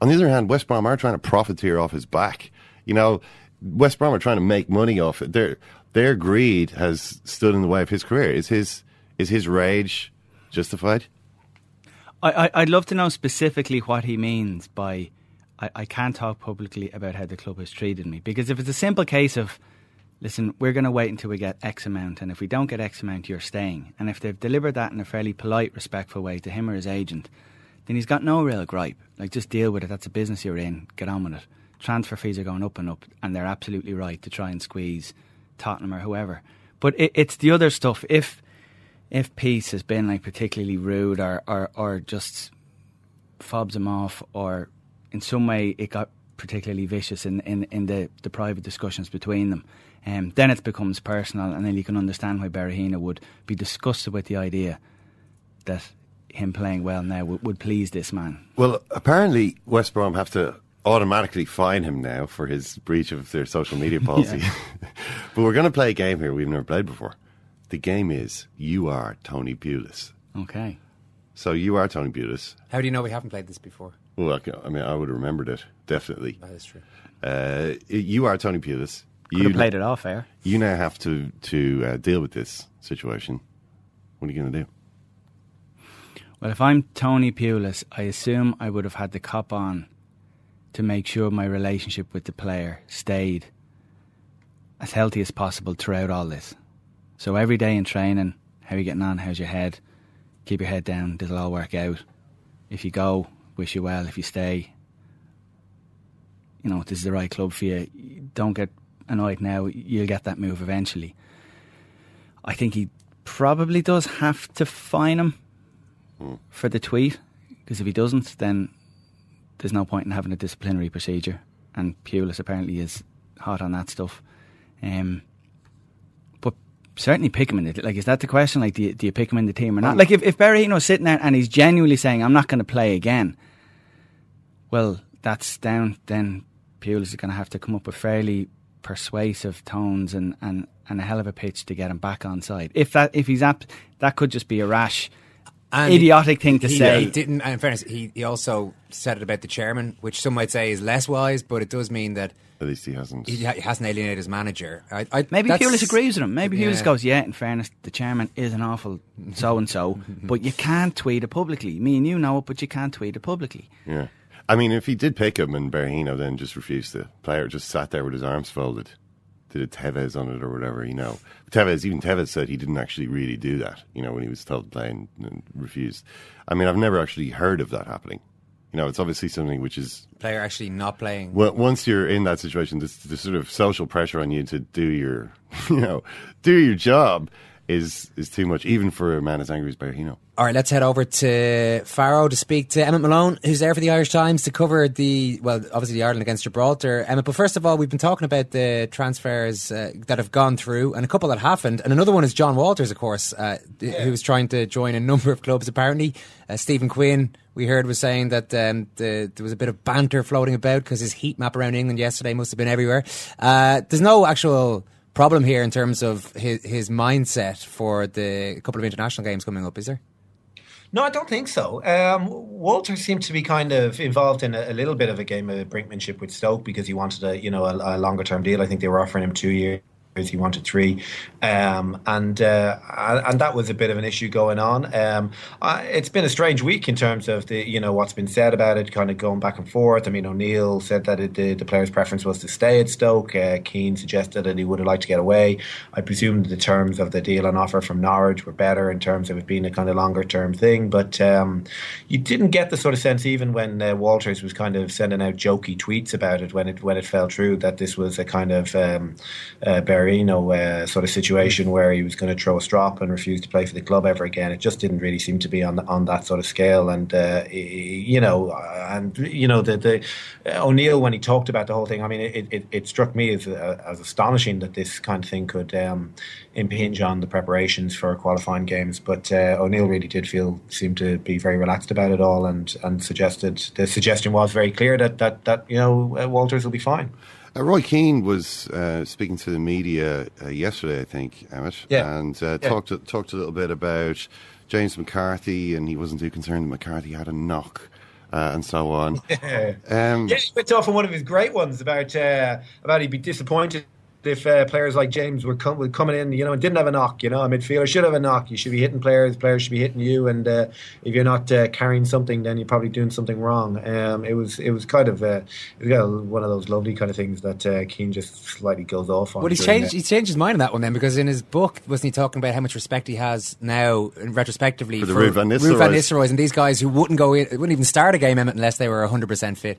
On the other hand, West Brom are trying to profiteer off his back. You know, West Brom are trying to make money off it. Their their greed has stood in the way of his career. Is his is his rage justified?
I, I, I'd love to know specifically what he means by I, I can't talk publicly about how the club has treated me. Because if it's a simple case of, listen, we're going to wait until we get X amount, and if we don't get X amount, you're staying. And if they've delivered that in a fairly polite, respectful way to him or his agent, then he's got no real gripe. Like, just deal with it. That's a business you're in. Get on with it. Transfer fees are going up and up, and they're absolutely right to try and squeeze Tottenham or whoever. But it, it's the other stuff. If if Peace has been like particularly rude or, or, or just fobs him off or in some way it got particularly vicious in, in, in the, the private discussions between them, um, then it becomes personal and then you can understand why Berahino would be disgusted with the idea that him playing well now would, would please this man.
Well, apparently West Brom have to automatically fine him now for his breach of their social media policy. but we're going to play a game here we've never played before. The game is You Are Tony Pulis.
Okay.
So you are Tony Pulis.
How do you know we haven't played this before?
Well, I, I mean, I would have remembered it, definitely.
That is true.
Uh, you are Tony Pulis.
Could have played it off air.
You now have to, to uh, deal with this situation. What are you going to do?
Well, if I'm Tony Pulis, I assume I would have had the cop on to make sure my relationship with the player stayed as healthy as possible throughout all this. So every day in training, how are you getting on? How's your head? Keep your head down. This will all work out. If you go, wish you well. If you stay, you know, this is the right club for you. Don't get annoyed now. You'll get that move eventually. I think he probably does have to fine him for the tweet because if he doesn't, then there's no point in having a disciplinary procedure. And Pulis apparently is hot on that stuff. Um, certainly pick him in the like. Is that the question? Like, do you, do you pick him in the team or not? Hmm. Like, if if Berahino's sitting there and he's genuinely saying, "I'm not going to play again," well, that's down. Then Pulis is going to have to come up with fairly persuasive tones and, and, and a hell of a pitch to get him back on side. If that if he's up, that could just be a rash.
And
idiotic thing to
he,
say.
Uh, he didn't, in fairness, he, he also said it about the chairman, which some might say is less wise, but it does mean that
At least he hasn't.
he, ha- he hasn't alienated his manager. I, I,
Maybe
that's-
Pulis agrees with him. Maybe
Yeah.
Pulis goes, yeah, in fairness, the chairman is an awful so and so, but you can't tweet it publicly. Me and you know it, but you can't tweet it publicly.
Yeah. I mean, if he did pick him and Berahino then just refused to play or just sat there with his arms folded, did a Tevez on it or whatever, you know. Tevez, even Tevez said he didn't actually really do that, you know, when he was told to play and, and refused. I mean, I've never actually heard of that happening. You know, it's obviously something which is
player actually not playing.
well, once you're in that situation, this, the sort of social pressure on you to do your, you know, do your job is is too much, even for a man as angry as Berahino.
All right, let's head over to Faro to speak to Emmet Malone, who's there for the Irish Times to cover the, well, obviously the Ireland against Gibraltar. Emmet, but first of all, we've been talking about the transfers uh, that have gone through and a couple that happened. And another one is Jon Walters, of course, uh, who's trying to join a number of clubs, apparently. Uh, Stephen Quinn, we heard, was saying that um, the, there was a bit of banter floating about because his heat map around England yesterday must have been everywhere. Uh, there's no actual problem here in terms of his, his mindset for the couple of international games coming up, is there?
No, I don't think so. Um, Walter seemed to be kind of involved in a, a little bit of a game of brinkmanship with Stoke because he wanted a you know a, a longer term deal. I think they were offering him two years. He wanted three, um, and uh, and that was a bit of an issue going on. Um, I, it's been a strange week in terms of the you know what's been said about it, kind of going back and forth. I mean, O'Neill said that it, the the player's preference was to stay at Stoke. Uh, Keane suggested that he would have liked to get away. I presume the terms of the deal on offer from Norwich were better in terms of it being a kind of longer term thing, but um, you didn't get the sort of sense even when uh, Walters was kind of sending out jokey tweets about it when it when it fell through that this was a kind of um, uh, Berahino uh, sort of situation where he was going to throw a strop and refuse to play for the club ever again. It just didn't really seem to be on on that sort of scale. And uh, you know, and you know, the the O'Neill when he talked about the whole thing, I mean, it, it, it struck me as uh, as astonishing that this kind of thing could um, impinge on the preparations for qualifying games. But uh, O'Neill really did feel seemed to be very relaxed about it all, and and suggested the suggestion was very clear that that that you know uh, Walters will be fine.
Uh, Roy Keane was uh, speaking to the media uh, yesterday, I think, Emmet,
Yeah.
and uh,
Yeah.
talked talked a little bit about James McCarthy, and he wasn't too concerned that McCarthy had a knock. Uh, and so on. Um,
yeah, he went off on one of his great ones about uh, about he'd be disappointed if uh, players like James were, com- were coming in, you know, and didn't have a knock, you know, a midfielder should have a knock. You should be hitting players, players should be hitting you, and uh, if you're not uh, carrying something, then you're probably doing something wrong. Um, it was it was kind of uh, it was one of those lovely kind of things that uh, Keane just slightly goes off on.
Well, he's changed. He's changed his mind on that one then because in his book wasn't he talking about how much respect he has now, retrospectively
for, the for Ruud van Nistelrooy.
Ruud van Nistelrooy and these guys who wouldn't go in, wouldn't even start a game unless they were hundred percent fit.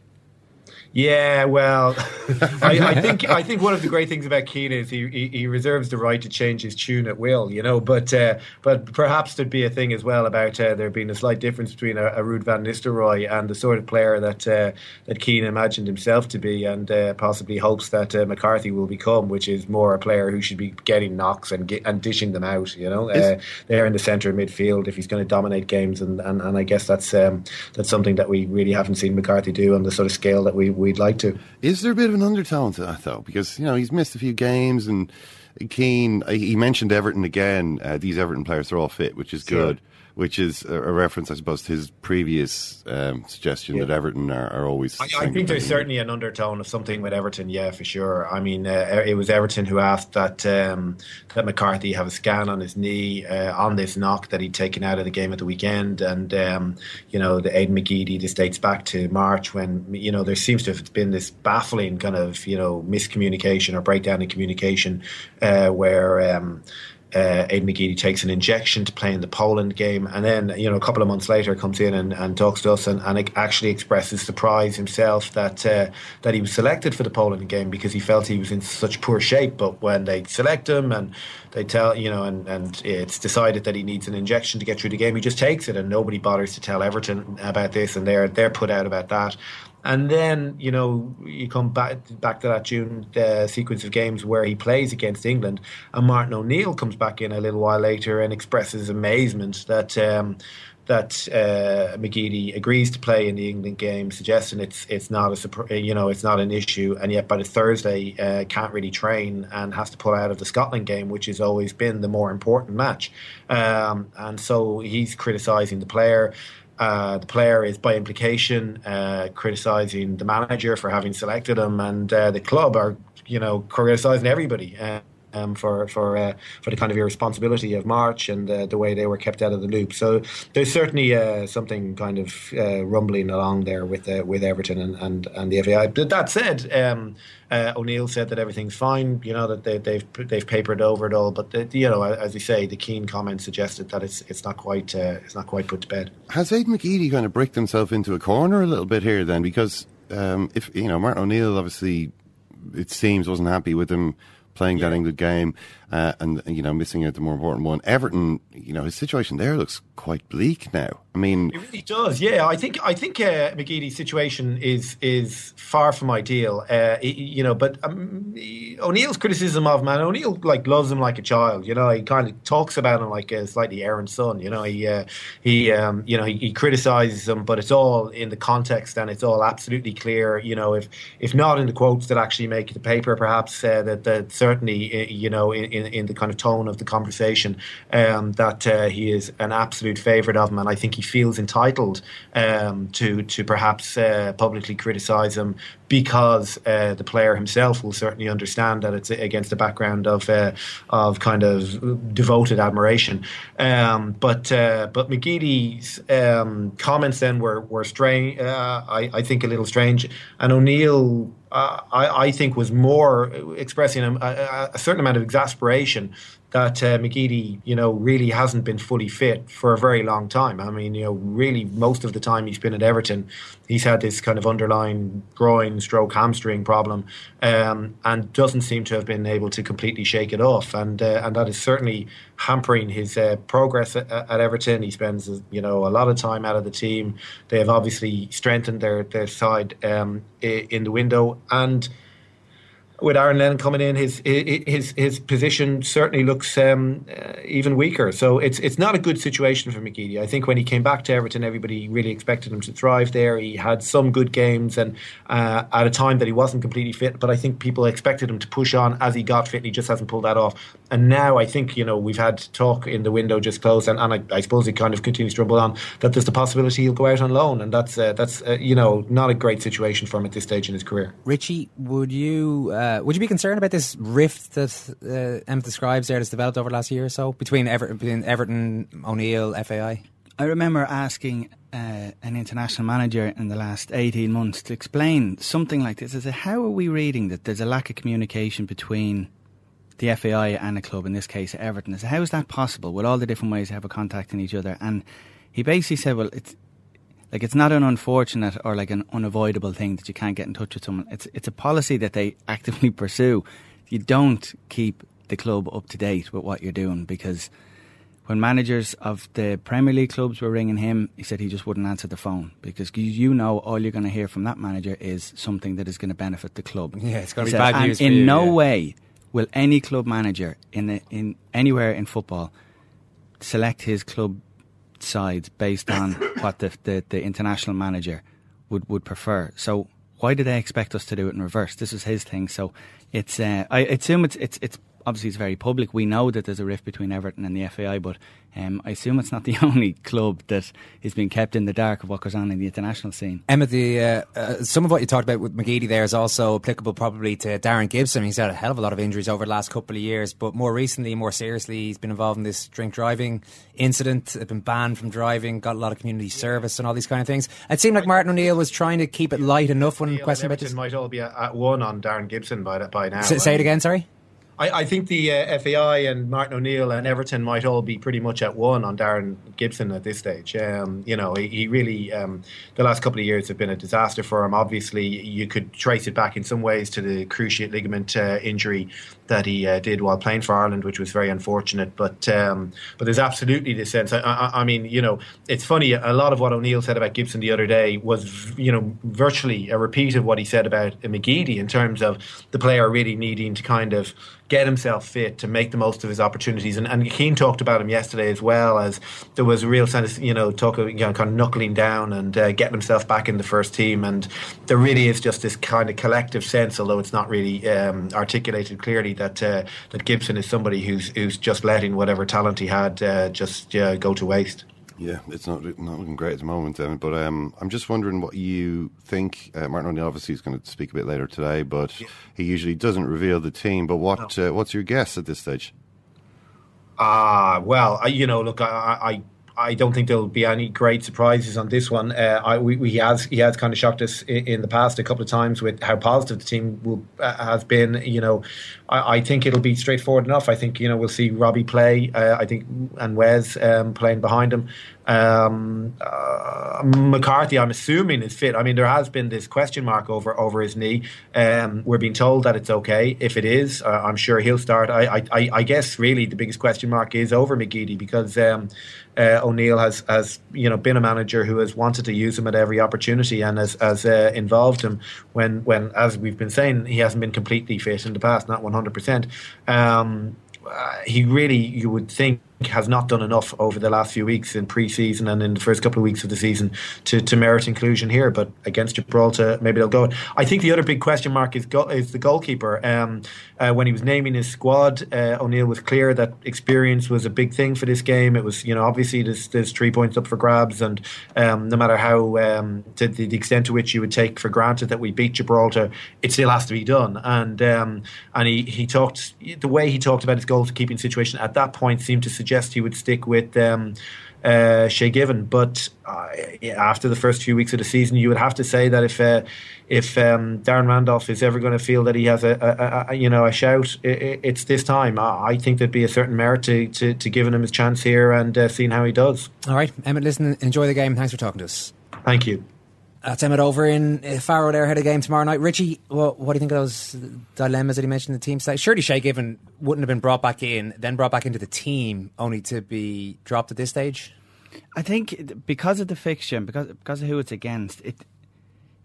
Yeah, well, I, I, think I think one of the great things about Keane is he, he, he reserves the right to change his tune at will, you know. But uh, but perhaps there'd be a thing as well about uh, there being a slight difference between a, a Ruud van Nistelrooy and the sort of player that uh, that Keane imagined himself to be, and uh, possibly hopes that uh, McCarthy will become, which is more a player who should be getting knocks and get, and dishing them out, you know, uh, there in the centre of midfield if he's going to dominate games, and, and, and I guess that's um, that's something that we really haven't seen McCarthy do on the sort of scale that we we'd like to.
Is there a bit of an undertone to that though? Because you know he's missed a few games, and Keane. He mentioned Everton again. Uh, these Everton players are all fit, which is good which is a, reference, I suppose, to his previous um, suggestion yeah. that Everton are, are always.
I, I think there's certainly an undertone of something with Everton, yeah, for sure. I mean, uh, it was Everton who asked that um, that McCarthy have a scan on his knee uh, on this knock that he'd taken out of the game at the weekend, and um, you know, the Aiden McGeady. This dates back to March when you know there seems to have been this baffling kind of you know miscommunication or breakdown in communication uh, where. Uh, Aiden McGeady takes an injection to play in the Poland game, and then you know a couple of months later comes in and, and talks to us and, and actually expresses surprise himself that uh, that he was selected for the Poland game because he felt he was in such poor shape. But when they select him and they tell you know and, and it's decided that he needs an injection to get through the game, he just takes it, and nobody bothers to tell Everton about this, and they're they're put out about that. And then you know you come back back to that June uh, sequence of games where he plays against England, and Martin O'Neill comes back in a little while later and expresses amazement that. Um, that uh, McGeady agrees to play in the England game, suggesting it's it's not a you know it's not an issue, and yet by the Thursday uh, can't really train and has to pull out of the Scotland game, which has always been the more important match, um, and so he's criticising the player. Uh, the player is, by implication, uh, criticising the manager for having selected him, and uh, the club are, you know, criticising everybody. Uh, um, for for uh, for the kind of irresponsibility of March and uh, the way they were kept out of the loop. So there's certainly uh, something kind of uh, rumbling along there with with Everton and, and, and the FAI. But that said, um, uh, O'Neill said that everything's fine. You know that they, have they've, they've papered over it all, but the, you know, as you say, the Keane comment suggested that it's it's not quite uh, it's not quite put to bed.
Has Aiden McGeady kind of bricked himself into a corner a little bit here then? Because um, if you know, Martin O'Neill obviously it seems wasn't happy with him playing yeah. that England game uh, and you know missing out the more important one. Everton, you know, his situation there looks quite bleak now. I mean,
it really does. Yeah, I think I think uh, McGeady's situation is is far from ideal. Uh, you know, but um, O'Neill's criticism of man O'Neill like loves him like a child. You know, he kind of talks about him like a slightly errant son. You know, he uh, he um, you know he, he criticizes him, but it's all in the context and it's all absolutely clear. You know, if if not in the quotes that actually make the paper, perhaps uh, that that certainly uh, you know in, in, in the kind of tone of the conversation um, that uh, he is an absolute favourite of him, and I think he feels entitled um, to to perhaps uh, publicly criticise him because uh, the player himself will certainly understand that it's against the background of uh, of kind of devoted admiration. Um, but uh, but McGeady's um, comments then were were strange. Uh, I, I think a little strange, and O'Neill uh, I, I, think was more expressing a, a, a, certain amount of exasperation that uh, McGeady, you know, really hasn't been fully fit for a very long time. I mean, you know, really most of the time he's been at Everton, he's had this kind of underlying groin stroke hamstring problem, um, and doesn't seem to have been able to completely shake it off. And uh, and that is certainly hampering his uh, progress at, at, Everton. He spends, you know, a lot of time out of the team. They have obviously strengthened their their side um, in the window and with Aaron Lennon coming in, his his his position certainly looks um, uh, even weaker. So it's it's not a good situation for McGeady. I think when he came back to Everton, everybody really expected him to thrive there. He had some good games, and uh, at a time that he wasn't completely fit. But I think people expected him to push on as he got fit, and he just hasn't pulled that off. And now I think you know we've had talk in the window just closed, and, and I, I, suppose he kind of continues to rumble on that there's the possibility he'll go out on loan, and that's uh, that's uh, you know not a great situation for him at this stage in his career.
Richie, would you? Uh, would you be concerned about this rift that uh, describes there that's developed over the last year or so between, Ever- between Everton, O'Neill, FAI?
I remember asking uh, an international manager in the last 18 months to explain something like this. I said, How are we reading that there's a lack of communication between the FAI and a club, in this case Everton? I said, How is that possible with all the different ways they have a contact in each other? And he basically said, Well, it's like it's not an unfortunate or like an unavoidable thing that you can't get in touch with someone. It's it's a policy that they actively pursue. You don't keep the club up to date with what you're doing because when managers of the Premier League clubs were ringing him, he said he just wouldn't answer the phone because you- know all you're going to hear from that manager is something that is going to benefit the club.
Yeah, it's gonna be
said,
bad
"And
news for
in
you,
no
yeah."
way will any club manager in the, in anywhere in football select his club sides based on what the, the the international manager would would prefer. So why do they expect us to do it in reverse? This is his thing. So it's uh, I assume it's it's it's obviously it's very public. We know that there's a rift between Everton and the FAI, but um, I assume it's not the only club that is being kept in the dark of what goes on in the international scene.
Emmet, the, uh, uh, some of what you talked about with McGeady there is also applicable probably to Darren Gibson. He's had a hell of a lot of injuries over the last couple of years, but more recently, more seriously, he's been involved in this drink driving incident, been banned from driving, got a lot of community service and all these kind of things. It seemed like Martin O'Neill was trying to keep it light enough when
Neil and
questioned about this.
might all be at, at one on Darren Gibson by by now.
S- say it again, sorry?
I, I think the uh, FAI and Martin O'Neill and Everton might all be pretty much at one on Darren Gibson at this stage. Um, you know, he, he really, um, the last couple of years have been a disaster for him. Obviously, you could trace it back in some ways to the cruciate ligament uh, injury that he uh, did while playing for Ireland, which was very unfortunate. But um, but there's absolutely this sense. I, I, I mean, you know, it's funny. A lot of what O'Neill said about Gibson the other day was, you know, virtually a repeat of what he said about McGeady in terms of the player really needing to kind of get himself fit to make the most of his opportunities. And, and Keane talked about him yesterday as well as there was a real sense, you know, talk of, you know, kind of knuckling down and uh, getting himself back in the first team. And there really is just this kind of collective sense, although it's not really um, articulated clearly, that uh, that Gibson is somebody who's who's just letting whatever talent he had uh, just uh, go to waste.
Yeah, it's not not looking great at the moment, um, but um, I'm just wondering what you think. Uh, Martin O'Neill obviously is going to speak a bit later today, but he usually doesn't reveal the team. But what uh, what's your guess at this stage?
Ah, well, I, you know, look, I, I, I don't think there'll be any great surprises on this one. Uh, I, we, he has, he has kind of shocked us in, in, the past a couple of times with how positive the team will, uh, has been. You know, I, I, think it'll be straightforward enough. I think you know we'll see Robbie play. Uh, I think and Wes um, playing behind him. Um, uh, McCarthy, I'm assuming, is fit. I mean, there has been this question mark over over his knee. Um, we're being told that it's okay. If it is, uh, I'm sure he'll start. I, I, I guess really the biggest question mark is over McGeady because um, uh, O'Neill has has you know been a manager who has wanted to use him at every opportunity and has, has uh, involved him when when as we've been saying he hasn't been completely fit in the past, not 100. percent um, He really, you would think has not done enough over the last few weeks in pre-season and in the first couple of weeks of the season to, to merit inclusion here. But against Gibraltar, maybe they'll go. I think the other big question mark is go- is the goalkeeper. Um, uh, when he was naming his squad, uh, O'Neill was clear that experience was a big thing for this game. It was, you know, obviously there's, there's three points up for grabs, and um, no matter how um, to the, extent to which you would take for granted that we beat Gibraltar, it still has to be done. And um, and he he talked the way he talked about his goalkeeping situation at that point seemed to suggest he would stick with um, uh, Shay Given. But uh, after the first few weeks of the season, you would have to say that if uh, if um, Darren Randolph is ever going to feel that he has a, a, a you know a shout, it, it's this time. I think there'd be a certain merit to, to, to giving him his chance here and uh, seeing how he does.
All right, Emmet, listen, enjoy the game. Thanks for talking to us.
Thank you.
That's Emmet over in uh, Faro there, ahead of game tomorrow night. Richie, what, what do you think of those dilemmas that he mentioned in the team side? Surely Shay Given wouldn't have been brought back in, then brought back into the team, only to be dropped at this stage?
I think because of the fixture, because because of who it's against, it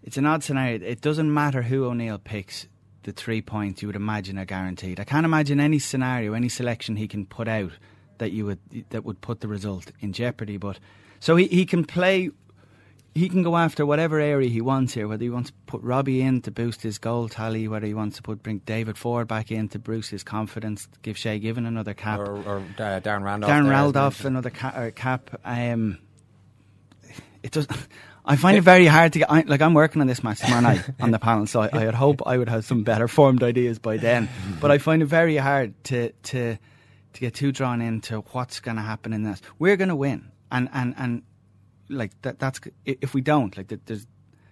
it's an odd scenario. It doesn't matter who O'Neill picks. The three points you would imagine are guaranteed. I can't imagine any scenario, any selection he can put out that you would that would put the result in jeopardy. But so he, he can play he can go after whatever area he wants here. Whether he wants to put Robbie in to boost his goal tally, whether he wants to put bring David Forde back in to boost his confidence, give Shay Given another cap,
or, or uh, Darren Randolph.
Darren Randolph another ca- cap. Um, it does. I find it very hard to get. I, like I'm working on this match tomorrow night on the panel, so I, I would hope I would have some better formed ideas by then. But I find it very hard to to to get too drawn into what's going to happen in this. We're going to win, and and and like that. That's if we don't like there's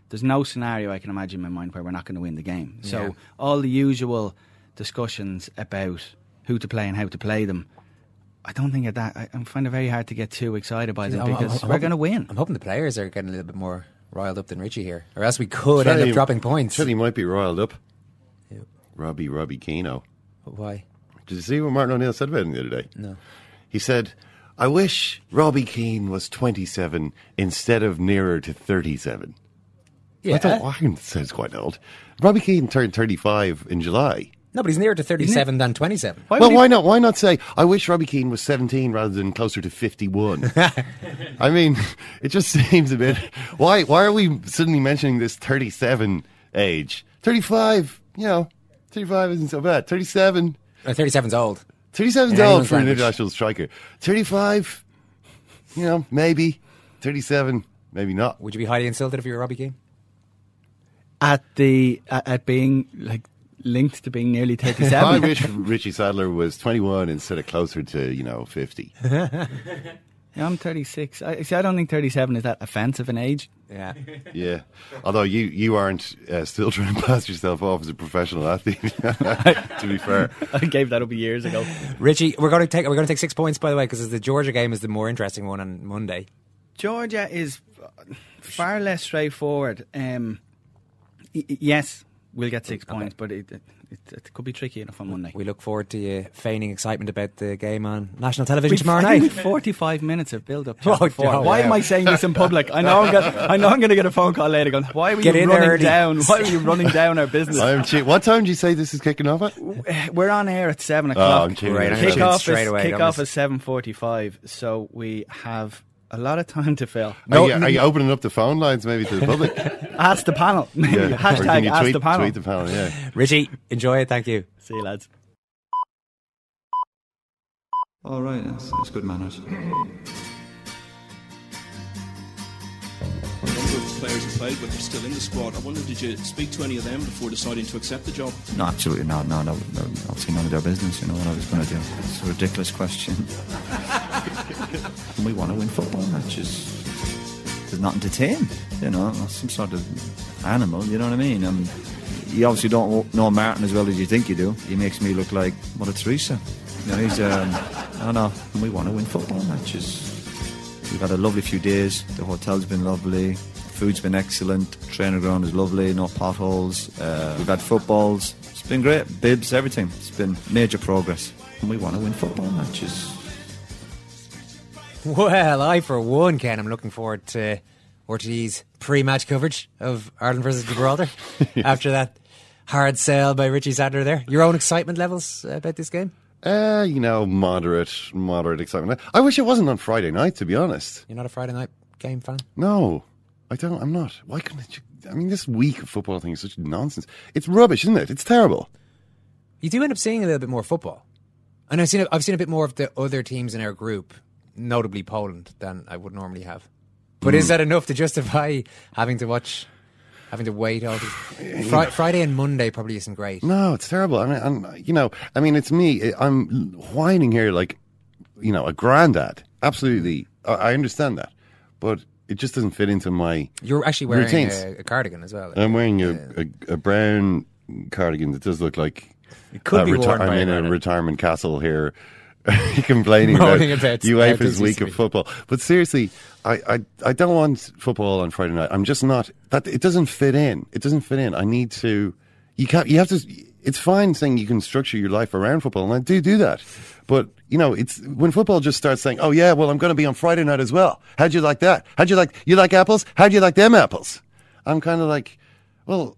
there's no scenario I can imagine in my mind where we're not going to win the game. So
Yeah.
all the usual discussions about who to play and how to play them. I don't think of that. I, I find it very hard to get too excited by them
I'm- I'm-
because
I'm
we're
hoping-
going to win.
I'm hoping the players are getting a little bit more riled up than Richie here, or else we could end up dropping points.
tell you might be riled up. Robbie, Robbie Keano.
Why?
Did you see what Martin O'Neill said about him the other day?
No.
He said, I wish Robbie Keane was 27 instead of nearer to 37.
Yeah.
I thought, that sounds quite old. Robbie Keane turned 35 in July.
No, but he's nearer to 37 than 27.
well, why not? Why not say, I wish Robbie Keane was 17 rather than closer to 51? I mean, it just seems a bit. Why, why are we suddenly mentioning this 37 age? 35, you know, 35 isn't so bad. 37.
Uh, 37's old.
37's
In
old
anyone's
for an international striker. 35, you know, maybe. 37, maybe not.
Would you be highly insulted if you were Robbie Keane?
at the at, at being like linked to being nearly 37.
I wish Richie Sadlier was 21 instead of closer to, you know, 50.
yeah, I'm 36. I, see, I don't think 37 is that offensive an age.
Yeah.
Yeah. Although you, you aren't uh, still trying to pass yourself off as a professional athlete, to be fair.
I gave that up years ago.
Richie, we're going to take we're going to take six points by the way because the Georgia game is the more interesting one on Monday.
Georgia is far less straightforward. Um, y- y- yes, we'll get six points, but it, it, it, it could be tricky enough on Monday.
We look forward to you feigning excitement about the game on national television
We've-
tomorrow night.
45 minutes of build up.
Oh,
before.
no,
why
yeah.
am I saying this in public? I know I'm gonna, I know I'm going to get a phone call later going, why were
Get
you
in
running
early.
down? Why were you running down our business?
I'm che- what time do you say this is kicking off at?
We're on air at seven oh, o'clock.
I'm tuning
Right,
in.
I'm gonna
Kick
tune
off
straight
is,
away,
kick off
miss.
is seven forty-five, so we have a lot of time to fill.
Are, you, are you opening up the phone lines maybe to the public?
Ask the panel.
Yeah.
Hashtag ask
tweet,
the panel.
tweet the panel, yeah.
Richie, enjoy it. Thank you.
See you, lads.
All right, that's, that's good manners.
A number of players who played, but they're still in the squad. I wonder, did you speak to any of them before deciding to accept the job?
No, absolutely not. No, no, no obviously none of their business. You know what I was going to do. It's a ridiculous question. we want to win football matches. There's nothing to tame. You know, some sort of animal. You know what I mean? Um, you obviously don't know Martin as well as you think you do. He makes me look like Mother Teresa. You know, he's. Um, I know. We want to win football matches. We've had a lovely few days. The hotel's been lovely. Food's been excellent. Trainer ground is lovely. No potholes. Uh, we've had footballs. It's been great. Bibs, everything. It's been major progress. And we want to win football matches.
Well, I for one, Ken, I'm looking forward to RTÉ's pre-match coverage of Ireland versus Gibraltar after that hard sell by Richie Sadlier. There, your own excitement levels uh, about this game?
Uh, you know, moderate, moderate excitement. I wish it wasn't on Friday night, to be honest.
You're not a Friday night game fan?
No, I don't. I'm not. Why couldn't you? I mean, this week of football thing is such nonsense. It's rubbish, isn't it? It's terrible.
You do end up seeing a little bit more football, and I've seen a, I've seen a bit more of the other teams in our group, notably Poland, than I would normally have. But is
Mm.
that enough to justify having to watch, having to wait all the Fri- Friday and Monday probably isn't great.
No, it's terrible. I mean, I'm, you know, I mean, it's me. I'm whining here like, you know, a granddad. Absolutely, I, I understand that, but it just doesn't fit into my.
You're actually wearing
routines.
a, a cardigan as well.
I'm wearing a, a, a brown cardigan that does look like
It could
uh,
be worn
I'm in a retirement castle here, complaining about
Moaning about
UEFA's week of football. But seriously, I, I I don't want football on Friday night. I'm just not that. It doesn't fit in. It doesn't fit in. I need to. You can't. You have to. It's fine saying you can structure your life around football, and I do do that. But you know, it's when football just starts saying, "Oh yeah, well I'm going to be on Friday night as well." How'd you like that? How'd you like? You like apples? How'd you like them apples? I'm kind of like, well,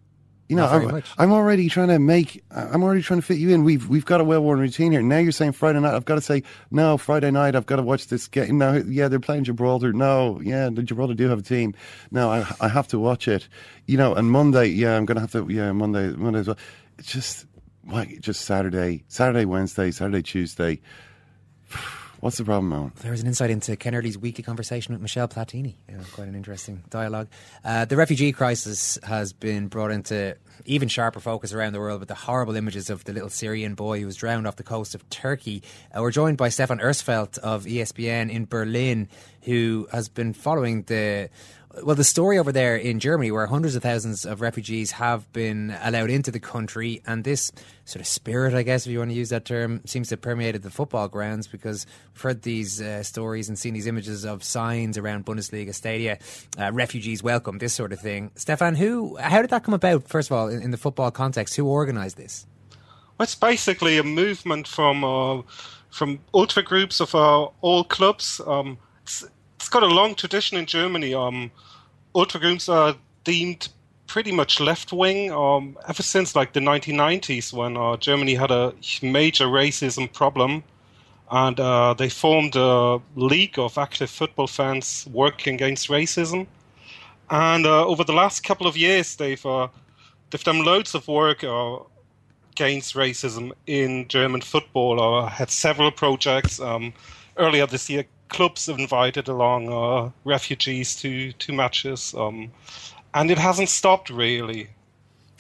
you know, I'm. I'm already trying to make. I'm already trying to fit you in. We've we've got a well-worn routine here. Now you're saying Friday night. I've got to say no. Friday night. I've got to watch this game. No, yeah, they're playing Gibraltar. No, yeah, the Gibraltar do have a team. No, I I have to watch it. You know, and Monday. Yeah, I'm gonna have to. Yeah, Monday. Monday as well. It's just why? Just Saturday, Saturday, Wednesday, Saturday, Tuesday. What's the problem, Eoin?
There was an insight into Ken weekly conversation with Michel Platini. Know, quite an interesting dialogue. Uh, the refugee crisis has been brought into even sharper focus around the world with the horrible images of the little Syrian boy who was drowned off the coast of Turkey. Uh, we're joined by Stephan Uersfeld of ESPN in Berlin, who has been following the well, the story over there in Germany, where hundreds of thousands of refugees have been allowed into the country, and this sort of spirit, I guess, if you want to use that term, seems to have permeated the football grounds because we've heard these uh, stories and seen these images of signs around Bundesliga stadia, uh, refugees welcome, this sort of thing. Stephan, who, how did that come about? First of all, in, in the football context, who organised this?
Well, it's basically a movement from uh, from ultra groups of uh, all clubs. Um, it's, got a long tradition in Germany. Um, ultra groups are deemed pretty much left wing um, ever since like the 1990s when uh, Germany had a major racism problem. And uh, they formed a league of active football fans working against racism. And uh, over the last couple of years, they've uh, they've done loads of work uh, against racism in German football. Or had several projects. Um, earlier this year, clubs have invited along uh, refugees to to matches, um, and it hasn't stopped really.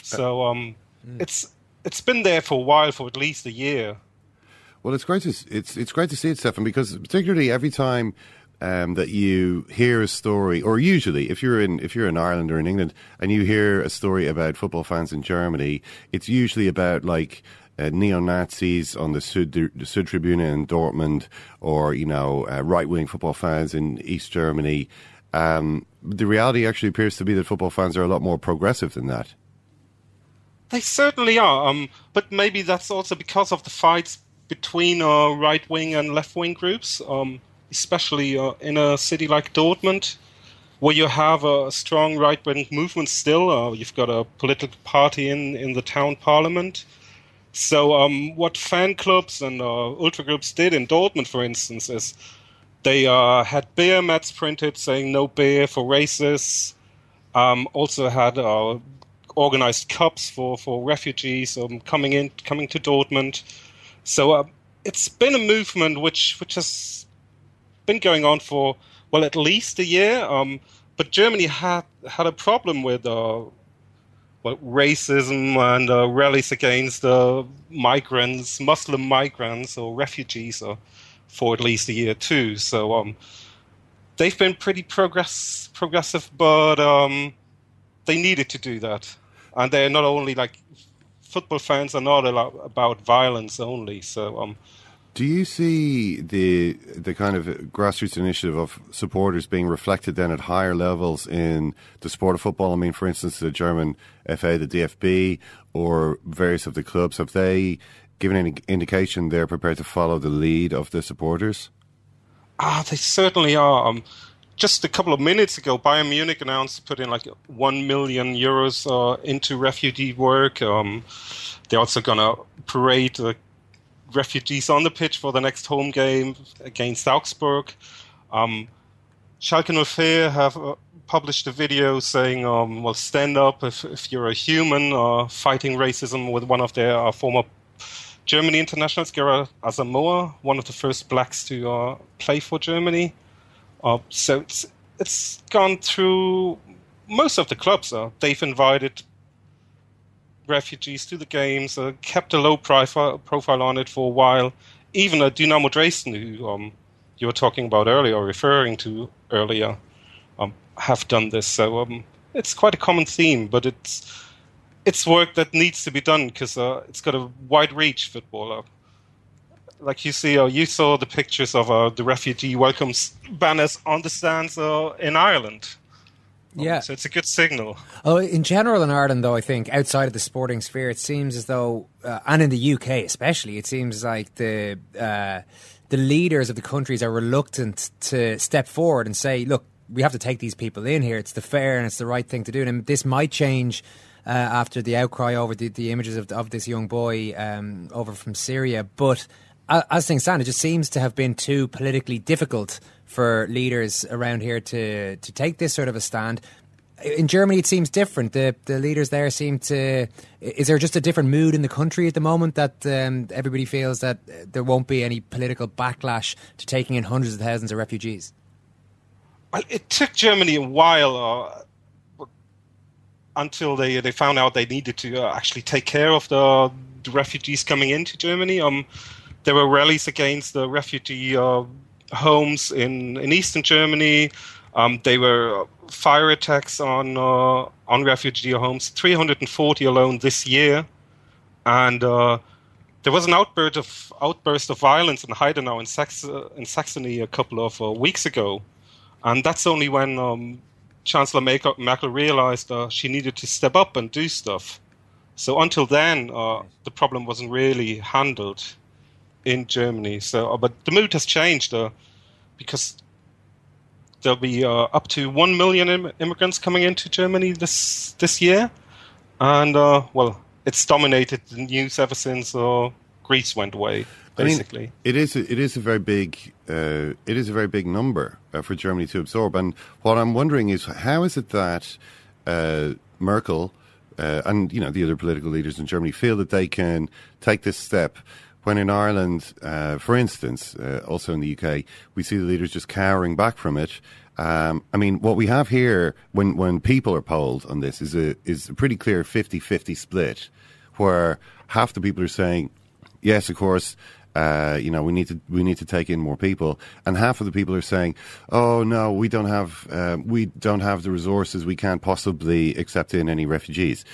So um, mm. it's it's been there for a while, for at least a year.
Well, it's great to it's it's great to see it, Stephan, because particularly every time um, that you hear a story, or usually if you're in if you're in Ireland or in England and you hear a story about football fans in Germany, it's usually about like uh, neo Nazis on the Sud, the Südtribüne in Dortmund, or you know uh, right wing football fans in East Germany. Um, the reality actually appears to be that football fans are a lot more progressive than that.
They certainly are, um, but maybe that's also because of the fights between uh, right wing and left wing groups, um, especially uh, in a city like Dortmund, where you have a strong right wing movement still. Uh, you've got a political party in, in the town parliament so, um, what fan clubs and uh, ultra groups did in Dortmund, for instance, is they uh, had beer mats printed saying "No beer for racists." Um, also had uh, organized cups for, for refugees um, coming in coming to Dortmund. So uh, it's been a movement which which has been going on for well at least a year. Um, but Germany had had a problem with uh, well, racism and uh, rallies against uh, migrants, Muslim migrants or refugees, for at least a year too. So um, they've been pretty progress progressive, but um, they needed to do that, and they're not only like football fans are not about violence only. So um,
do you see the the kind of grassroots initiative of supporters being reflected then at higher levels in the sport of football? I mean, for instance, the German FA, the DFB, or various of the clubs have they given any indication they're prepared to follow the lead of the supporters?
Ah, they certainly are. Um, just a couple of minutes ago, Bayern Munich announced to put in like one million euros uh, into refugee work. Um, they're also going to parade the refugees on the pitch for the next home game against Augsburg. Um, Schalke 04 have uh, published a video saying, um, well, stand up if, if you're a human uh, fighting racism with one of their uh, former Germany internationals, Gerald Asamoah, one of the first blacks to uh, play for Germany. Uh, so it's, it's gone through most of the clubs. They've invited refugees to the games, uh, kept a low profile, profile on it for a while. Even a Dynamo Dresden, who um, you were talking about earlier, or referring to earlier, um, have done this. So um, it's quite a common theme, but it's it's work that needs to be done because uh, it's got a wide reach. Footballer, like you see, uh, you saw the pictures of uh, the refugee welcomes banners on the stands uh, in Ireland.
Yeah.
So it's a good signal.
Oh, in general in Ireland, though, I think outside of the sporting sphere, it seems as though, uh, and in the UK especially, it seems like the uh, the leaders of the countries are reluctant to step forward and say, "Look, we have to take these people in here. It's the fair and it's the right thing to do." And this might change. Uh, after the outcry over the, the images of, of this young boy um, over from Syria, but as things stand, it just seems to have been too politically difficult for leaders around here to to take this sort of a stand. in Germany, it seems different. The the leaders there seem to. Is there just a different mood in the country at the moment that um, everybody feels that there won't be any political backlash to taking in hundreds of thousands of refugees?
Well, it took Germany a while uh, until they they found out they needed to uh, actually take care of the, the, refugees coming into Germany. Um, there were rallies against the refugee uh, homes in in eastern Germany. Um, there were fire attacks on uh, on refugee homes, 340 alone this year, and uh, there was an outburst of outburst of violence in Heidenau in, Sax- in Saxony a couple of uh, weeks ago, and that's only when um, Chancellor Merkel realized uh, she needed to step up and do stuff. So until then, uh, the problem wasn't really handled in Germany. So, uh, but the mood has changed uh, because there'll be uh, up to one million Im- immigrants coming into Germany this this year, and uh, well, it's dominated the news ever since Greece went away basically. I mean,
it is a, it is a very big uh, it is a very big number uh, for Germany to absorb. And what I'm wondering is how is it that uh, Merkel uh, and you know the other political leaders in Germany feel that they can take this step when in Ireland, uh, for instance, uh, also in the UK, we see the leaders just cowering back from it. Um, I mean, what we have here when, when people are polled on this is a is a pretty clear 50-50 split, where half the people are saying, yes, of course, uh, you know, we need to we need to take in more people. And half of the people are saying, "Oh no, we don't have uh, we don't have the resources. We can't possibly accept in any refugees."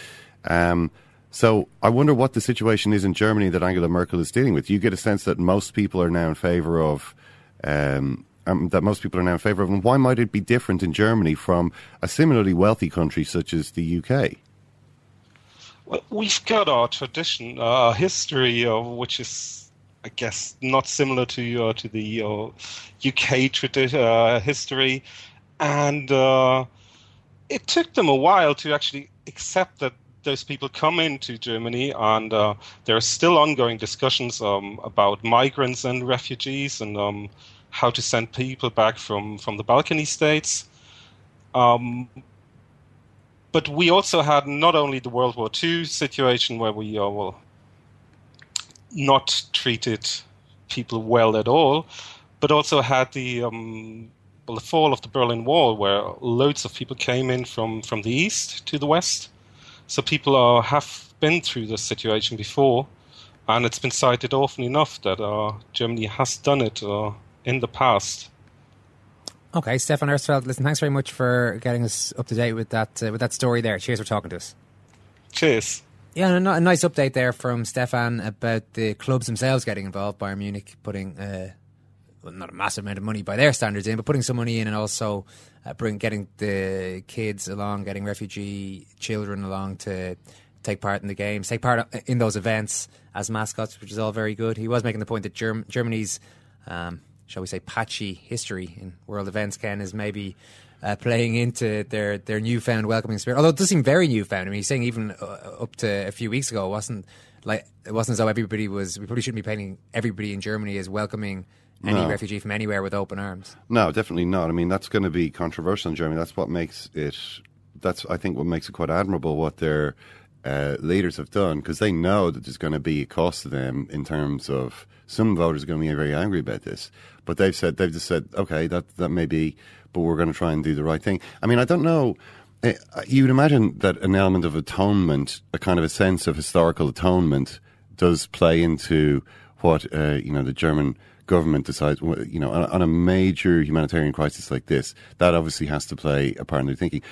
Um, so I wonder what the situation is in Germany that Angela Merkel is dealing with. You get a sense that most people are now in favour of. Um, um, that most people are now in favour of, and why might it be different in Germany from a similarly wealthy country such as the UK?
Well, we've got our tradition, our history, which is I guess not similar to uh, to the uh, UK tradi- uh, history, and uh, it took them a while to actually accept that those people come into Germany, and uh, there are still ongoing discussions um, about migrants and refugees, and um, how to send people back from from the Balkany states. Um, but we also had not only the World War II situation where we uh, well not treated people well at all, but also had the um, well, the fall of the Berlin Wall, where loads of people came in from, from the east to the west. So people are, have been through this situation before, and it's been cited often enough that uh, Germany has done it uh, in the past.
Okay, Stephan Uersfeld, listen, thanks very much for getting us up to date with that uh, with that story there. Cheers for talking to us.
Cheers.
Yeah, a, a nice update there from Stephan about the clubs themselves getting involved. Bayern Munich putting uh, well, not a massive amount of money by their standards in, but putting some money in, and also uh, bring getting the kids along, getting refugee children along to take part in the games, take part in those events as mascots, which is all very good. He was making the point that Germ- Germany's, um, shall we say, patchy history in world events, Ken, is maybe uh, playing into their, their newfound welcoming spirit. Although it does seem very newfound. I mean, he's saying even uh, up to a few weeks ago, it wasn't like it wasn't as though everybody was. We probably shouldn't be painting everybody in Germany as welcoming any no. refugee from anywhere with open arms.
No, definitely not. I mean, that's going to be controversial in Germany. That's what makes it. That's I think what makes it quite admirable what their uh, leaders have done because they know that there's going to be a cost to them in terms of some voters are going to be very angry about this. But they've said they've just said okay that that may be but we're going to try and do the right thing. I mean, I don't know. Eh, you would imagine that an element of atonement, a kind of a sense of historical atonement, does play into what uh, you know the German government decides. You know, on, a major humanitarian crisis like this, that obviously has to play a part in their thinking.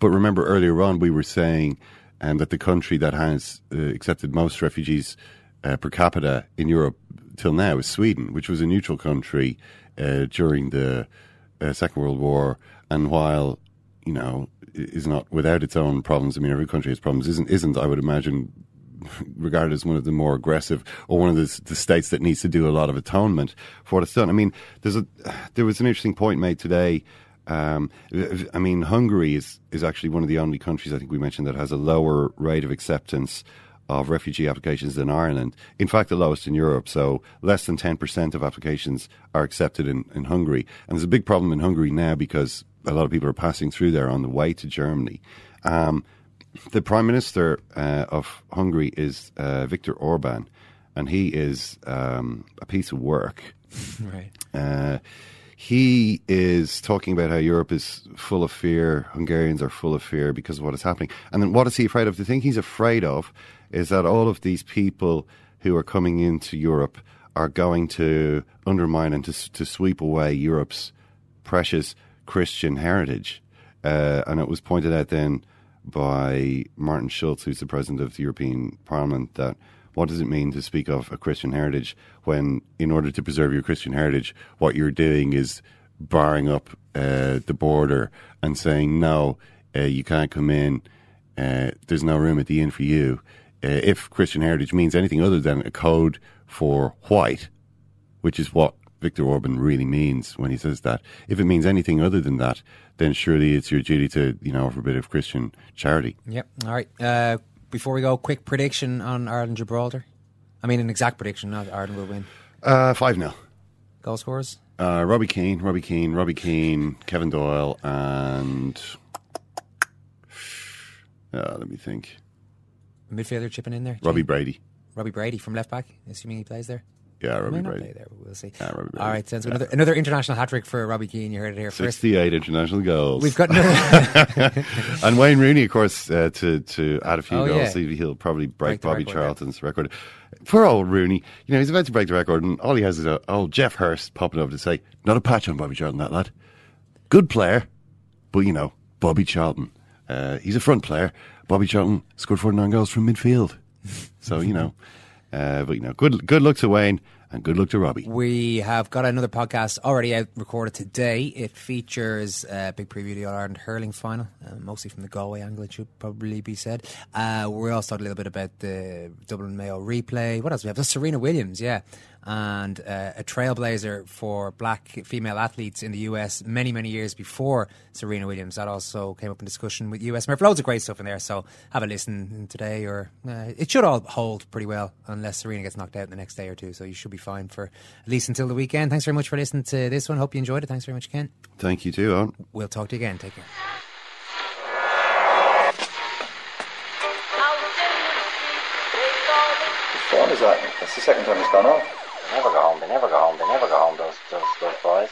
But remember, earlier on, we were saying um, that the country that has uh, accepted most refugees uh, per capita in Europe till now is Sweden, which was a neutral country uh, during the uh, Second World War, and while you know is not without its own problems. I mean, every country has problems. Isn't isn't I would imagine regarded as one of the more aggressive or one of the, the, states that needs to do a lot of atonement for what it's done. I mean, there's a there was an interesting point made today. Um, I mean, Hungary is is actually one of the only countries I think we mentioned that has a lower rate of acceptance of refugee applications than Ireland. In fact, the lowest in Europe. So less than 10% of applications are accepted in, in Hungary. And there's a big problem in Hungary now because a lot of people are passing through there on the way to Germany. Um, the Prime Minister uh, of Hungary is uh, Viktor Orban, and he is um, a piece of work.
right.
Uh, he is talking about how Europe is full of fear. Hungarians are full of fear because of what is happening. And then what is he afraid of? The thing he's afraid of is that all of these people who are coming into Europe are going to undermine and to, to sweep away Europe's precious Christian heritage. Uh, and it was pointed out then by Martin Schulz, who's the president of the European Parliament, that what does it mean to speak of a Christian heritage when, in order to preserve your Christian heritage, what you're doing is barring up uh, the border and saying, no, uh, you can't come in, uh, there's no room at the inn for you. Uh, if Christian heritage means anything other than a code for white, which is what Viktor Orban really means when he says that. If it means anything other than that, then surely it's your duty to, you know, offer a bit of Christian charity.
Yep. All right. Uh, before we go, quick prediction on Ireland Gibraltar. I mean, an exact prediction. Not Ireland will win.
Uh, five 0
Goal scorers.
Uh, Robbie Keane, Robbie Keane, Robbie Keane, Kevin Doyle, and uh, let me think.
Midfielder chipping in there.
Robbie Brady.
Robbie Brady from left back, assuming he plays there.
Yeah, Robbie Brady.
play there, but we'll see.
Yeah, Robbie Brady.
All right, sounds good. Another, another international hat trick for Robbie Keane. You heard it here first.
68 international goals.
We've got
and Wayne Rooney, of course, uh, to to add a few
Oh,
goals.
yeah.
He- He'll probably break,
Break
Bobby
record, yeah.
Charlton's record. Poor old Rooney. You know, he's about to break the record, and all he has is a old Geoff Hurst popping over to say, "Not a patch on Bobby Charlton, that lad. Good player, but you know, Bobby Charlton. Uh, he's a front player. Bobby Charlton scored 49 goals from midfield. So you know, uh, but you know, good good luck to Wayne and good luck to Robbie.
We have got another podcast already out recorded today. It features a big preview of the All Ireland hurling final, uh, mostly from the Galway angle, it should probably be said. Uh, we also talked a little bit about the Dublin Mayo replay. What else we have? The Serena Williams, yeah, and uh, a trailblazer for black female athletes in the US many, many years before Serena Williams. That also came up in discussion with US Murph. Loads of great stuff in there, so have a listen today, or uh, it should all hold pretty well, unless Serena gets knocked out in the next day or two. So you should be fine for at least until the weekend. Thanks very much for listening to this one. Hope you enjoyed it. Thanks very much, Ken.
Thank you too, Eoin.
We'll talk to you again. Take care.
What is that? That's the second time it's gone off.
Never go home. They never go home. They never go home. Those those those boys.